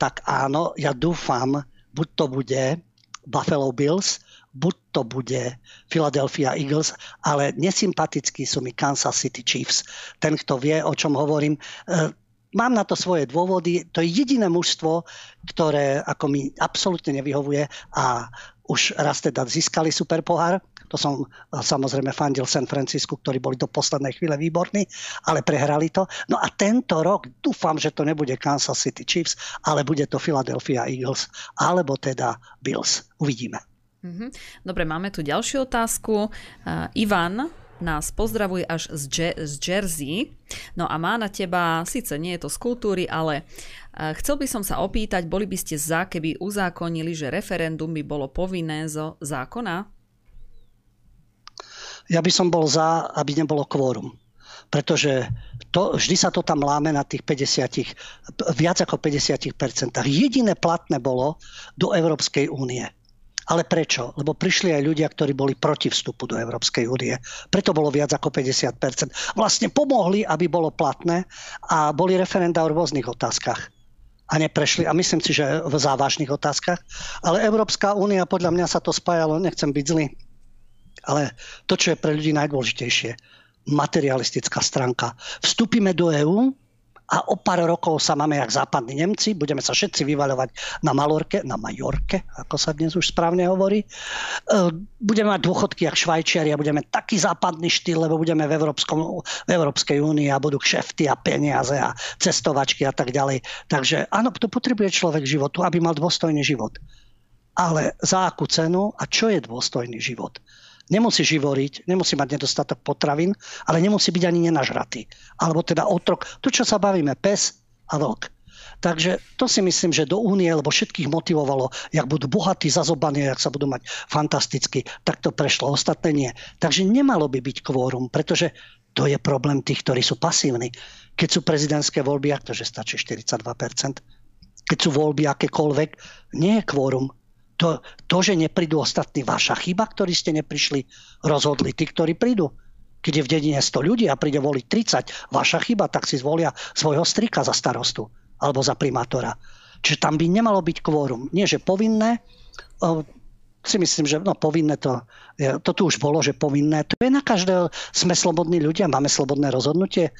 tak áno, ja dúfam, buď to bude Buffalo Bills, buď to bude Philadelphia Eagles, ale nesympatickí sú mi Kansas City Chiefs. Ten, kto vie, o čom hovorím, e, Mám na to svoje dôvody. To je jediné mužstvo, ktoré ako mi absolútne nevyhovuje a už raz teda získali super pohár. To som e, samozrejme fandil San Francisco, ktorí boli do poslednej chvíle výborní, ale prehrali to. No a tento rok dúfam, že to nebude Kansas City Chiefs, ale bude to Philadelphia Eagles, alebo teda Bills. Uvidíme. Mm-hmm. Dobre, máme tu ďalšiu otázku. Uh, Ivan nás pozdravuje až z, Je- z Jersey. No a má na teba, síce nie je to z kultúry, ale uh, chcel by som sa opýtať, boli by ste za, keby uzákonili, že referendum by bolo povinné zo zákona? Ja by som bol za, aby nebolo kvórum pretože to, vždy sa to tam láme na tých 50, viac ako 50%. Jediné platné bolo do Európskej únie. Ale prečo? Lebo prišli aj ľudia, ktorí boli proti vstupu do Európskej únie. Preto bolo viac ako 50%. Vlastne pomohli, aby bolo platné a boli referenda o rôznych otázkach a neprešli. A myslím si, že v závažných otázkach. Ale Európska únia, podľa mňa sa to spájalo, nechcem byť zlý, ale to, čo je pre ľudí najdôležitejšie, materialistická stránka. Vstúpime do EÚ, a o pár rokov sa máme jak západní Nemci, budeme sa všetci vyvaľovať na Malorke, na Majorke, ako sa dnes už správne hovorí. E, budeme mať dôchodky jak Švajčiari a budeme taký západný štýl, lebo budeme v, Európskom, v Európskej únii a budú kšefty a peniaze a cestovačky a tak ďalej. Takže áno, to potrebuje človek životu, aby mal dôstojný život. Ale za akú cenu a čo je dôstojný život? Nemusí živoriť, nemusí mať nedostatok potravín, ale nemusí byť ani nenažratý. Alebo teda otrok. To, čo sa bavíme, pes a vlk. Takže to si myslím, že do únie, lebo všetkých motivovalo, jak budú bohatí, zazobaní, jak sa budú mať fantasticky, tak to prešlo. Ostatné nie. Takže nemalo by byť kvórum, pretože to je problém tých, ktorí sú pasívni. Keď sú prezidentské voľby, ak to, že stačí 42%, keď sú voľby akékoľvek, nie je kvórum to, to, že neprídu ostatní, vaša chyba, ktorí ste neprišli, rozhodli tí, ktorí prídu. Keď je v dedine 100 ľudí a príde voliť 30, vaša chyba, tak si zvolia svojho strika za starostu alebo za primátora. Čiže tam by nemalo byť kvórum. Nie, že povinné, si myslím, že no, povinné to, to tu už bolo, že povinné. To je na každého, sme slobodní ľudia, máme slobodné rozhodnutie,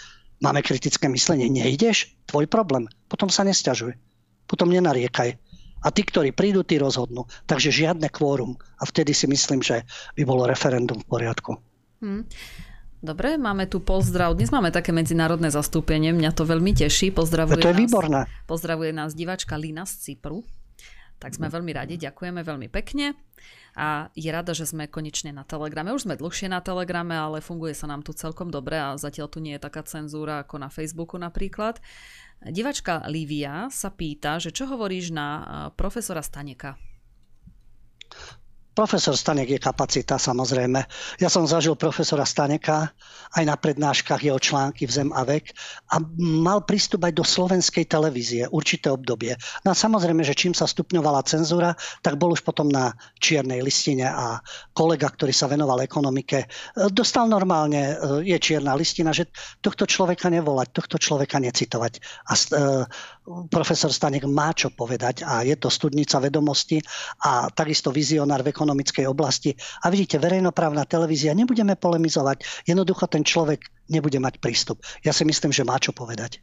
máme kritické myslenie. Nejdeš? Tvoj problém. Potom sa nesťažuj. Potom nenariekaj a tí, ktorí prídu, tí rozhodnú. Takže žiadne kvórum. A vtedy si myslím, že by bolo referendum v poriadku. Hmm. Dobre, máme tu pozdrav. Dnes máme také medzinárodné zastúpenie, mňa to veľmi teší. Pozdravuje to je nás, výborné. Pozdravuje nás diváčka Lina z Cypru. Tak sme veľmi radi, ďakujeme veľmi pekne. A je rada, že sme konečne na Telegrame. Už sme dlhšie na Telegrame, ale funguje sa nám tu celkom dobre a zatiaľ tu nie je taká cenzúra ako na Facebooku napríklad. Divačka Lívia sa pýta, že čo hovoríš na eh, profesora Staneka? Profesor Stanek je kapacita, samozrejme. Ja som zažil profesora Staneka aj na prednáškach jeho články v Zem a vek a mal prístup aj do slovenskej televízie určité obdobie. No a samozrejme, že čím sa stupňovala cenzúra, tak bol už potom na čiernej listine a kolega, ktorý sa venoval ekonomike, dostal normálne, je čierna listina, že tohto človeka nevolať, tohto človeka necitovať. A e, profesor Stanek má čo povedať a je to studnica vedomosti a takisto vizionár v ekonomickej oblasti. A vidíte, verejnoprávna televízia, nebudeme polemizovať, jednoducho ten človek nebude mať prístup. Ja si myslím, že má čo povedať.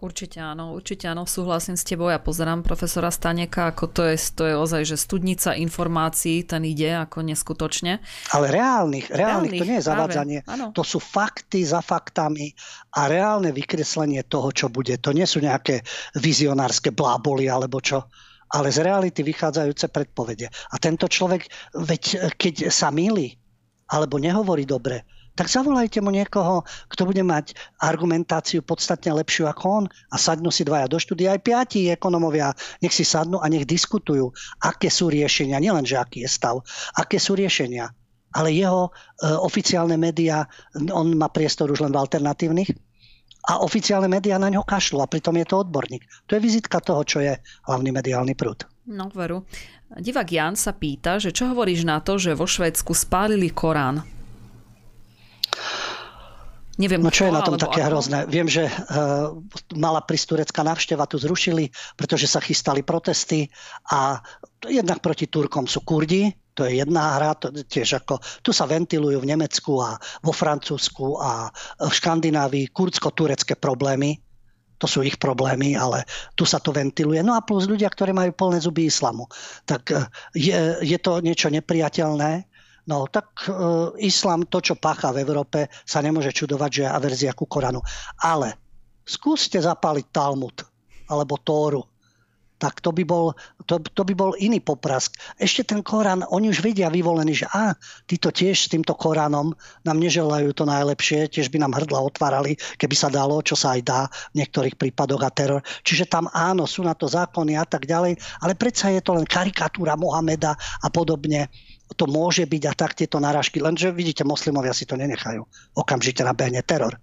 Určite áno, určite áno, súhlasím s tebou. Ja pozerám profesora Staneka, ako to je, to je ozaj, že studnica informácií, ten ide ako neskutočne. Ale reálnych, reálnych, reálnych to nie je zavádzanie. To sú fakty za faktami a reálne vykreslenie toho, čo bude. To nie sú nejaké vizionárske bláboli alebo čo ale z reality vychádzajúce predpovede. A tento človek, veď keď sa milí, alebo nehovorí dobre, tak zavolajte mu niekoho, kto bude mať argumentáciu podstatne lepšiu ako on a sadnú si dvaja do štúdia. Aj piati ekonomovia, nech si sadnú a nech diskutujú, aké sú riešenia, nielen, že aký je stav, aké sú riešenia. Ale jeho e, oficiálne médiá, on má priestor už len v alternatívnych, a oficiálne médiá na ňo kašľú a pritom je to odborník. To je vizitka toho, čo je hlavný mediálny prúd. No, veru. Divák Jan sa pýta, že čo hovoríš na to, že vo Švédsku spálili Korán? Neviem, no čo je na tom také ako? hrozné? Viem, že uh, mala prísť turecká návšteva, tu zrušili, pretože sa chystali protesty a jednak proti Turkom sú Kurdi, to je jedna hra, to tiež ako, tu sa ventilujú v Nemecku a vo Francúzsku a v Škandinávii kurdsko-turecké problémy, to sú ich problémy, ale tu sa to ventiluje. No a plus ľudia, ktorí majú plné zuby islamu. Tak eh, je, je to niečo nepriateľné No tak e, islám, to, čo pácha v Európe, sa nemôže čudovať, že je averzia ku Koranu. Ale skúste zapáliť Talmud alebo Tóru. Tak to by, bol, to, to by bol iný poprask. Ešte ten Korán, oni už vedia vyvolení, že a, títo tiež s týmto Koránom nám neželajú to najlepšie, tiež by nám hrdla otvárali, keby sa dalo, čo sa aj dá v niektorých prípadoch a teror. Čiže tam áno, sú na to zákony a tak ďalej, ale predsa je to len karikatúra Mohameda a podobne to môže byť a tak tieto narážky. Lenže vidíte, moslimovia si to nenechajú. Okamžite nabehne teror.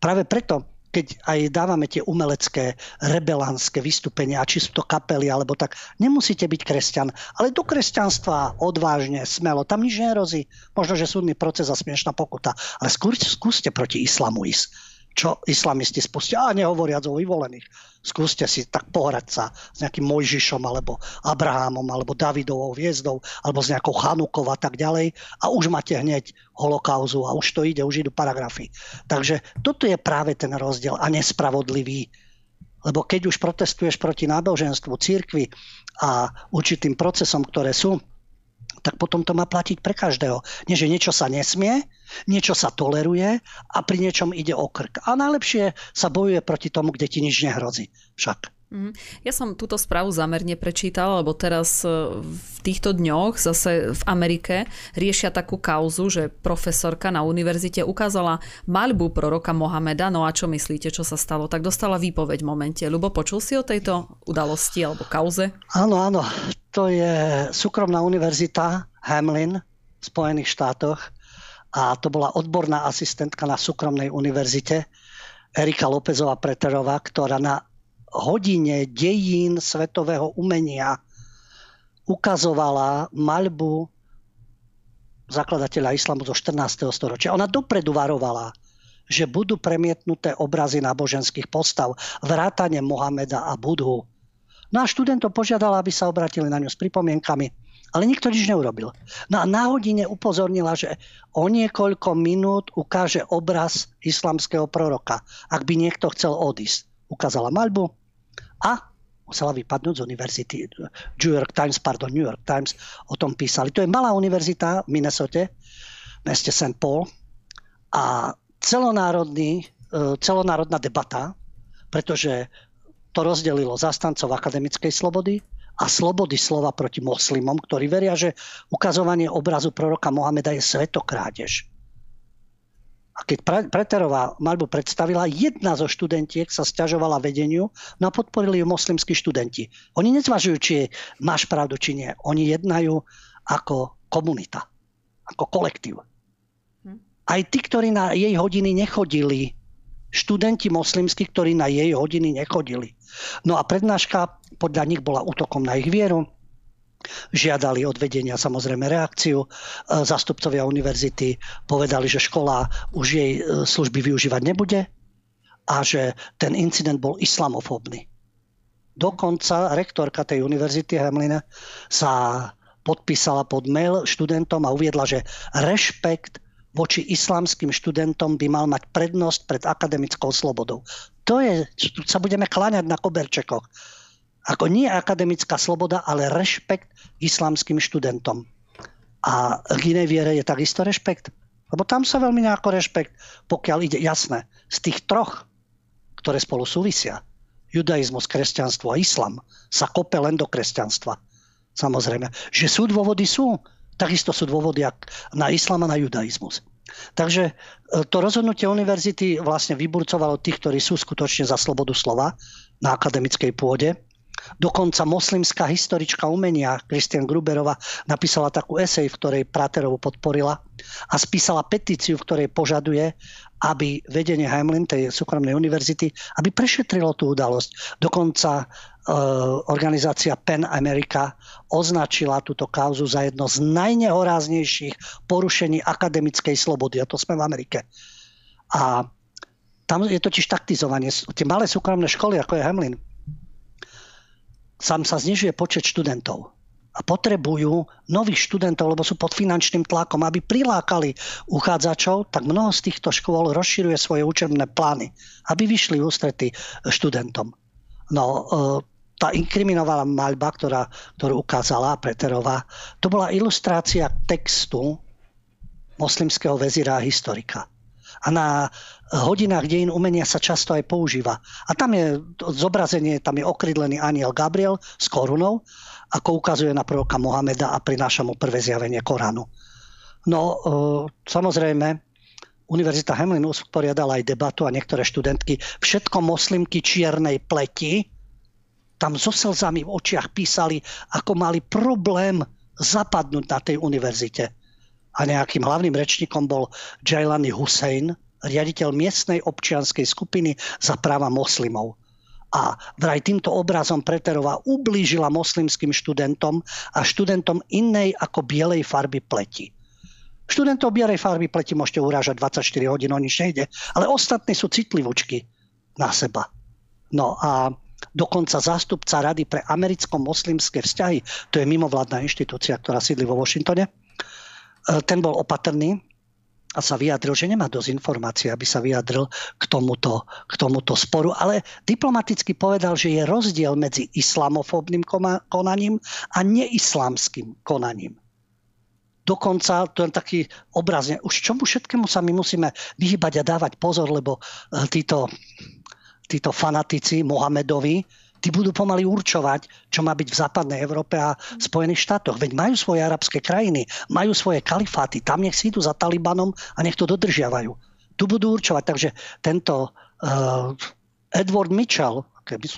Práve preto, keď aj dávame tie umelecké, rebelánske vystúpenia, či sú to kapely, alebo tak, nemusíte byť kresťan, ale do kresťanstva odvážne, smelo, tam nič nerozí. Možno, že súdny proces a smiešná pokuta, ale skúste proti islamu ísť čo islamisti spustia, a nehovoriac o vyvolených. Skúste si tak pohrať sa s nejakým Mojžišom, alebo Abrahamom, alebo Davidovou hviezdou, alebo s nejakou Chanukov a tak ďalej a už máte hneď holokauzu a už to ide, už idú paragrafy. Takže toto je práve ten rozdiel a nespravodlivý lebo keď už protestuješ proti náboženstvu, církvi a určitým procesom, ktoré sú, tak potom to má platiť pre každého. Nie, že niečo sa nesmie, niečo sa toleruje a pri niečom ide o krk. A najlepšie sa bojuje proti tomu, kde ti nič nehrozí. Však. Mhm. Ja som túto správu zamerne prečítala, lebo teraz e, v týchto dňoch zase v Amerike riešia takú kauzu, že profesorka na univerzite ukázala maľbu proroka Mohameda. No a čo myslíte, čo sa stalo? Tak dostala výpoveď v momente. Lubo, počul si o tejto udalosti alebo kauze? Áno, áno. To je súkromná univerzita Hamlin v Spojených štátoch a to bola odborná asistentka na súkromnej univerzite Erika Lópezová Preterová, ktorá na hodine dejín svetového umenia ukazovala maľbu zakladateľa islamu zo 14. storočia. Ona dopredu varovala, že budú premietnuté obrazy náboženských postav, vrátane Mohameda a Budhu. No a študentov požiadala, aby sa obratili na ňu s pripomienkami, ale nikto nič neurobil. No a na hodine upozornila, že o niekoľko minút ukáže obraz islamského proroka, ak by niekto chcel odísť. Ukázala maľbu, a musela vypadnúť z univerzity. New York Times, pardon, New York Times o tom písali. To je malá univerzita v Minnesota, v meste St. Paul a celonárodný, e, celonárodná debata, pretože to rozdelilo zastancov akademickej slobody a slobody slova proti moslimom, ktorí veria, že ukazovanie obrazu proroka Mohameda je svetokrádež. A keď Preterová maľbu predstavila, jedna zo študentiek sa stiažovala vedeniu, no a podporili ju moslimskí študenti. Oni nezvažujú, či máš pravdu, či nie. Oni jednajú ako komunita, ako kolektív. Hm. Aj tí, ktorí na jej hodiny nechodili, študenti moslimskí, ktorí na jej hodiny nechodili. No a prednáška podľa nich bola útokom na ich vieru, žiadali od vedenia samozrejme reakciu. E, Zastupcovia univerzity povedali, že škola už jej e, služby využívať nebude a že ten incident bol islamofóbny. Dokonca rektorka tej univerzity Hamlina sa podpísala pod mail študentom a uviedla, že rešpekt voči islamským študentom by mal mať prednosť pred akademickou slobodou. To je, tu sa budeme kláňať na koberčekoch. Ako nie akademická sloboda, ale rešpekt islamským študentom. A k inej viere je takisto rešpekt. Lebo tam sa veľmi nejako rešpekt, pokiaľ ide jasné, z tých troch, ktoré spolu súvisia, judaizmus, kresťanstvo a islam sa kope len do kresťanstva. Samozrejme. Že sú dôvody, sú. Takisto sú dôvody na islam a na judaizmus. Takže e, to rozhodnutie univerzity vlastne vyburcovalo tých, ktorí sú skutočne za slobodu slova na akademickej pôde Dokonca moslimská historička umenia Kristian Gruberova napísala takú esej, v ktorej Praterovu podporila a spísala petíciu, v ktorej požaduje, aby vedenie Heimlin, tej súkromnej univerzity, aby prešetrilo tú udalosť. Dokonca e, organizácia PEN America označila túto kauzu za jedno z najnehoráznejších porušení akademickej slobody. A to sme v Amerike. A tam je totiž taktizovanie. Tie malé súkromné školy, ako je Hamlin, sám sa znižuje počet študentov a potrebujú nových študentov, lebo sú pod finančným tlakom, aby prilákali uchádzačov, tak mnoho z týchto škôl rozširuje svoje učebné plány, aby vyšli ústrety študentom. No, e, tá inkriminovaná maľba, ktorá, ktorú ukázala Preterová, to bola ilustrácia textu moslimského vezíra a historika. A na hodinách dejín umenia sa často aj používa. A tam je zobrazenie, tam je okrydlený aniel Gabriel s korunou, ako ukazuje na proroka Mohameda a prináša mu prvé zjavenie Koránu. No, e, samozrejme, Univerzita Hamlin usporiadala aj debatu a niektoré študentky, všetko moslimky čiernej pleti, tam so slzami v očiach písali, ako mali problém zapadnúť na tej univerzite. A nejakým hlavným rečníkom bol Jailani Hussein, riaditeľ miestnej občianskej skupiny za práva moslimov. A vraj týmto obrazom Preterová ublížila moslimským študentom a študentom inej ako bielej farby pleti. Študentov bielej farby pleti môžete urážať 24 hodín, o nič nejde, ale ostatní sú citlivúčky na seba. No a dokonca zástupca Rady pre americko-moslimské vzťahy, to je mimovládna inštitúcia, ktorá sídli vo Washingtone, e, ten bol opatrný a sa vyjadril, že nemá dosť informácií, aby sa vyjadril k tomuto, k tomuto sporu, ale diplomaticky povedal, že je rozdiel medzi islamofóbnym konaním a neislámským konaním. Dokonca, to je taký obrazne, už čomu všetkému sa my musíme vyhybať a dávať pozor, lebo eh, títo, títo fanatici Mohamedovi, tí budú pomaly určovať, čo má byť v západnej Európe a Spojených štátoch. Veď majú svoje arabské krajiny, majú svoje kalifáty, tam nech si idú za Talibanom a nech to dodržiavajú. Tu budú určovať. Takže tento uh, Edward Mitchell,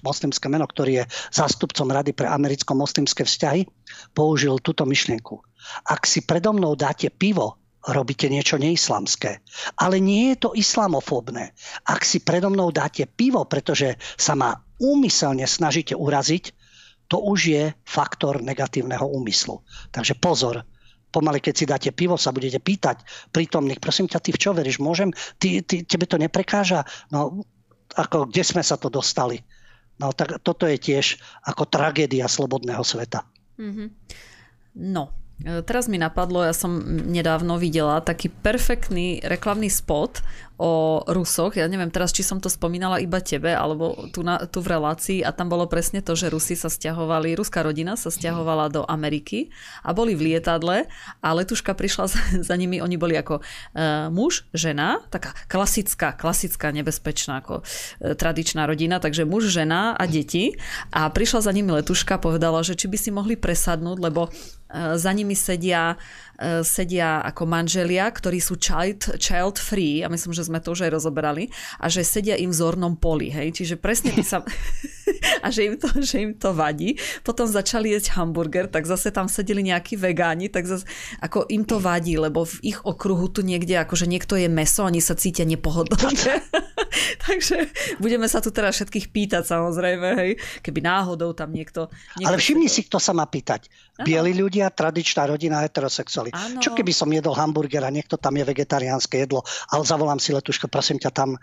moslimské meno, ktorý je zástupcom Rady pre americko-moslimské vzťahy, použil túto myšlienku. Ak si predo mnou dáte pivo, robíte niečo neislamské. Ale nie je to islamofóbne. Ak si predo mnou dáte pivo, pretože sa ma úmyselne snažíte uraziť, to už je faktor negatívneho úmyslu. Takže pozor, pomaly keď si dáte pivo, sa budete pýtať prítomných, prosím ťa, ty v čo veríš, môžem? Ty, ty, tebe to neprekáža? No, ako, kde sme sa to dostali? No, tak toto je tiež ako tragédia slobodného sveta. Mm-hmm. No, Teraz mi napadlo, ja som nedávno videla taký perfektný reklamný spot o Rusoch. Ja neviem teraz, či som to spomínala iba tebe, alebo tu, na, tu v relácii. A tam bolo presne to, že Rusi sa stiahovali, ruská rodina sa stiahovala do Ameriky a boli v lietadle a letuška prišla za, <laughs> za nimi, oni boli ako uh, muž, žena, taká klasická, klasická, nebezpečná, ako uh, tradičná rodina, takže muž, žena a deti. A prišla za nimi letuška, povedala, že či by si mohli presadnúť, lebo za nimi sedia, sedia ako manželia, ktorí sú child, child free, a myslím, že sme to už aj rozoberali, a že sedia im v zornom poli, hej, čiže presne ty sa... <laughs> <laughs> a že im, to, že im to vadí. Potom začali jesť hamburger, tak zase tam sedeli nejakí vegáni, tak zase ako im to vadí, lebo v ich okruhu tu niekde, akože niekto je meso, oni sa cítia nepohodlne. <laughs> Takže budeme sa tu teraz všetkých pýtať samozrejme, hej, keby náhodou tam niekto... niekto Ale všimni si, kto sa má pýtať. Bieli ľudia, tradičná rodina, heterosexuáli. Čo keby som jedol hamburger a niekto tam je vegetariánske jedlo, ale zavolám si letuško, prosím ťa, tam e,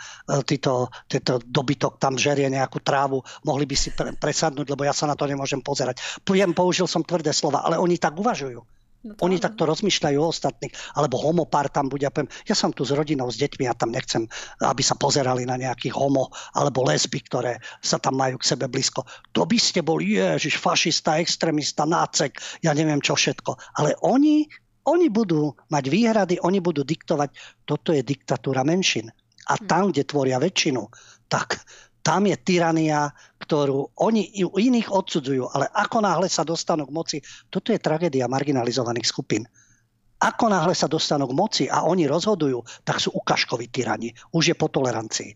títo, títo dobytok tam žerie nejakú trávu, mohli by si pre, presadnúť, lebo ja sa na to nemôžem pozerať. Viem, použil som tvrdé slova, ale oni tak uvažujú. No Oni takto rozmýšľajú o ostatných, alebo homopár tam bude. Poviem, ja som tu s rodinou, s deťmi, ja tam nechcem, aby sa pozerali na nejakých homo alebo lesby, ktoré sa tam majú k sebe blízko. To by ste boli, ježiš, fašista, extrémista, nácek, ja neviem čo všetko. Ale oni, oni budú mať výhrady, oni budú diktovať, toto je diktatúra menšin. A hm. tam, kde tvoria väčšinu, tak tam je tyrania, ktorú oni iných odsudzujú, ale ako náhle sa dostanú k moci, toto je tragédia marginalizovaných skupín. Ako náhle sa dostanú k moci a oni rozhodujú, tak sú ukažkoví tyrani. Už je po tolerancii.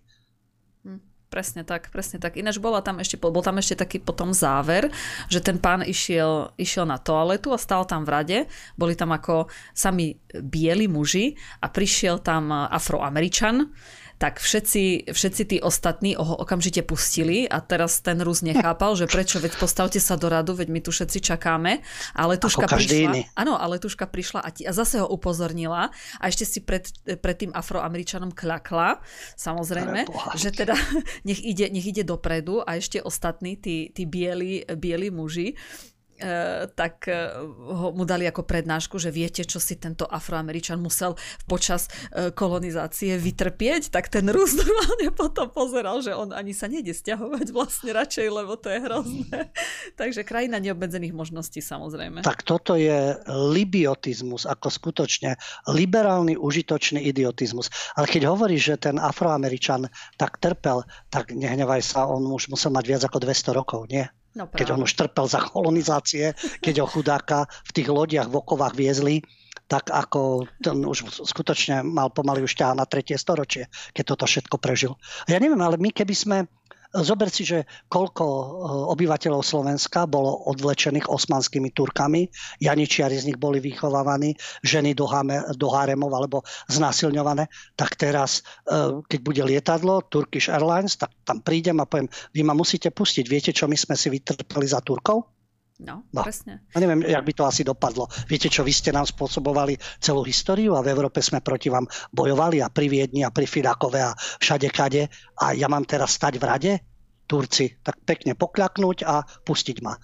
Presne tak, presne tak. Ináč bola tam ešte, bol tam ešte taký potom záver, že ten pán išiel, išiel na toaletu a stal tam v rade. Boli tam ako sami bieli muži a prišiel tam afroameričan tak všetci, všetci tí ostatní ho okamžite pustili a teraz ten Rus nechápal, že prečo, veď postavte sa do radu, veď my tu všetci čakáme. A letuška prišla, iný. áno, a letuška prišla a, ti, a zase ho upozornila a ešte si pred, pred tým afroameričanom kľakla, samozrejme, že teda <laughs> nech ide, nech ide dopredu a ešte ostatní, tí, tí bieli, bieli muži, tak eh, ho, mu dali ako prednášku, že viete, čo si tento afroameričan musel počas eh, kolonizácie vytrpieť, tak ten Rus <laughs> normálne potom pozeral, že on ani sa nejde stiahovať vlastne radšej, lebo to je hrozné. <laughs> Takže krajina neobmedzených možností samozrejme. Tak toto je libiotizmus, ako skutočne liberálny, užitočný idiotizmus. Ale keď hovoríš, že ten afroameričan tak trpel, tak nehnevaj sa, on už musel mať viac ako 200 rokov, nie? No keď on už trpel za kolonizácie, keď ho chudáka v tých lodiach v okovách viezli, tak ako ten už skutočne mal pomaly už ťaha na tretie storočie, keď toto všetko prežil. Ja neviem, ale my keby sme Zober si, že koľko eh, obyvateľov Slovenska bolo odvlečených osmanskými Turkami, Janičiari z nich boli vychovávaní, ženy do, hame, do haremov alebo znásilňované, tak teraz, eh, keď bude lietadlo Turkish Airlines, tak tam prídem a poviem, vy ma musíte pustiť, viete, čo my sme si vytrpeli za Turkov? No, no, presne. A neviem, jak by to asi dopadlo. Viete čo, vy ste nám spôsobovali celú históriu a v Európe sme proti vám bojovali a pri Viedni a pri Fidakove a všade kade a ja mám teraz stať v rade? Turci, tak pekne pokľaknúť a pustiť ma. E,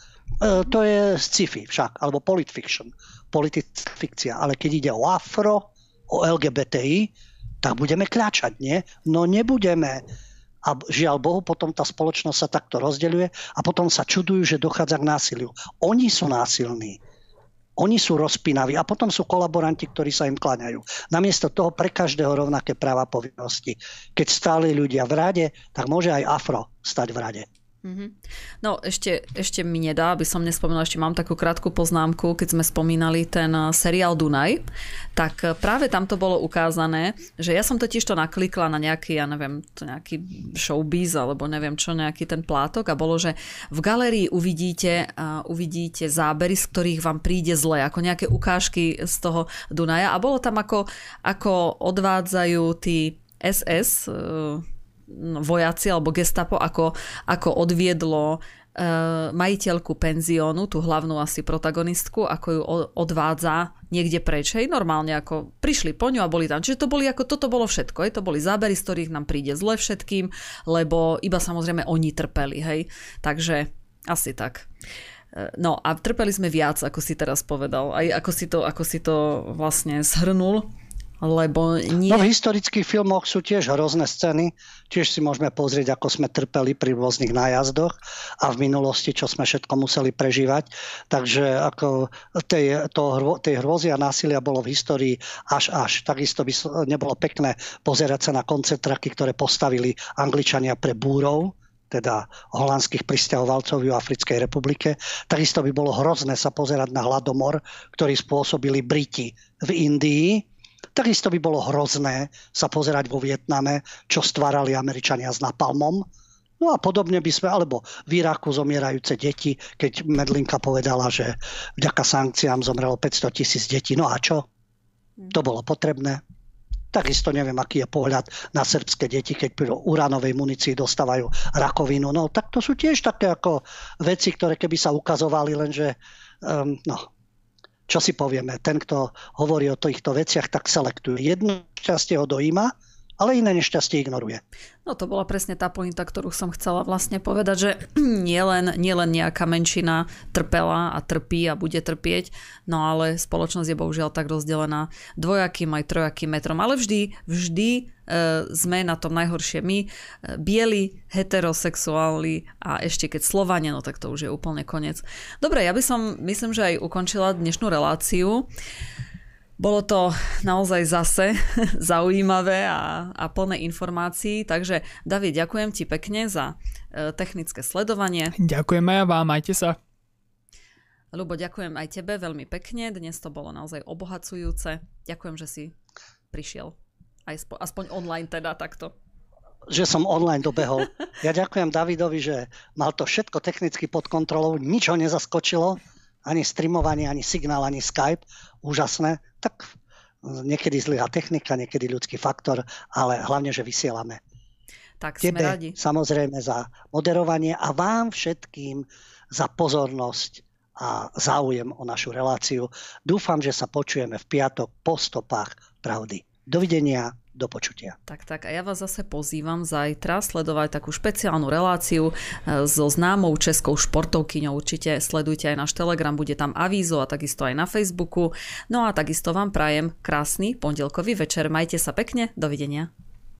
to je sci-fi však, alebo politfiction, politická fikcia. Ale keď ide o afro, o LGBTI, tak budeme kľačať, nie? No nebudeme a žiaľ Bohu, potom tá spoločnosť sa takto rozdeľuje a potom sa čudujú, že dochádza k násiliu. Oni sú násilní. Oni sú rozpínaví a potom sú kolaboranti, ktorí sa im kláňajú. Namiesto toho pre každého rovnaké práva povinnosti. Keď stáli ľudia v rade, tak môže aj afro stať v rade. Mm-hmm. No ešte, ešte mi nedá, aby som nespomenula, ešte mám takú krátku poznámku, keď sme spomínali ten eh, seriál Dunaj, tak eh, práve tam to bolo ukázané, že ja som totiž to naklikla na nejaký, ja neviem, to nejaký showbiz, alebo neviem čo, nejaký ten plátok a bolo, že v galerii uvidíte, uh, uvidíte zábery, z ktorých vám príde zle, ako nejaké ukážky z toho Dunaja a bolo tam ako, ako odvádzajú tí SS, uh, vojaci alebo gestapo, ako, ako odviedlo uh, majiteľku penziónu, tú hlavnú asi protagonistku, ako ju odvádza niekde preč. Hej, normálne ako prišli po ňu a boli tam. Čiže to boli ako, toto bolo všetko. Hej, to boli zábery, z ktorých nám príde zle všetkým, lebo iba samozrejme oni trpeli. Hej. Takže asi tak. E, no a trpeli sme viac, ako si teraz povedal. Aj ako si to, ako si to vlastne shrnul lebo nie... No v historických filmoch sú tiež hrozné scény, tiež si môžeme pozrieť, ako sme trpeli pri rôznych nájazdoch a v minulosti, čo sme všetko museli prežívať. Takže ako tej, to, tej hrôzy a násilia bolo v histórii až až. Takisto by nebolo pekné pozerať sa na koncentraky, ktoré postavili Angličania pre búrov, teda holandských pristahovalcov v Africkej republike. Takisto by bolo hrozné sa pozerať na hladomor, ktorý spôsobili Briti v Indii. Takisto by bolo hrozné sa pozerať vo Vietname, čo stvárali Američania s napalmom. No a podobne by sme, alebo v Iraku zomierajúce deti, keď Medlinka povedala, že vďaka sankciám zomrelo 500 tisíc detí. No a čo? To bolo potrebné. Takisto neviem, aký je pohľad na srbské deti, keď pri uránovej munícii dostávajú rakovinu. No tak to sú tiež také ako veci, ktoré keby sa ukazovali, lenže um, no, čo si povieme, ten, kto hovorí o týchto veciach, tak selektuje. Jedno šťastie ho dojíma, ale iné nešťastie ignoruje. No to bola presne tá pointa, ktorú som chcela vlastne povedať, že <clears throat> nielen, nielen nejaká menšina trpela a trpí a bude trpieť, no ale spoločnosť je bohužiaľ tak rozdelená dvojakým aj trojakým metrom, ale vždy, vždy e, sme na tom najhoršie my, e, bieli, heterosexuáli a ešte keď Slovania, no tak to už je úplne koniec. Dobre, ja by som, myslím, že aj ukončila dnešnú reláciu. Bolo to naozaj zase <laughs> zaujímavé a, a plné informácií, takže David, ďakujem ti pekne za e, technické sledovanie. Ďakujem aj vám, majte sa. Ľubo, ďakujem aj tebe veľmi pekne, dnes to bolo naozaj obohacujúce. Ďakujem, že si prišiel, aj spo, aspoň online teda takto. Že som online dobehol. <laughs> Ja ďakujem Davidovi, že mal to všetko technicky pod kontrolou, nič ho nezaskočilo ani streamovanie, ani signál, ani Skype. Úžasné. Tak niekedy zlyhá technika, niekedy ľudský faktor, ale hlavne, že vysielame. Tak Tebe, sme radi. samozrejme za moderovanie a vám všetkým za pozornosť a záujem o našu reláciu. Dúfam, že sa počujeme v piatok po stopách pravdy. Dovidenia, do počutia. Tak, tak a ja vás zase pozývam zajtra sledovať takú špeciálnu reláciu e, so známou českou športovkyňou. Určite sledujte aj náš Telegram, bude tam avízo a takisto aj na Facebooku. No a takisto vám prajem krásny pondelkový večer. Majte sa pekne, dovidenia.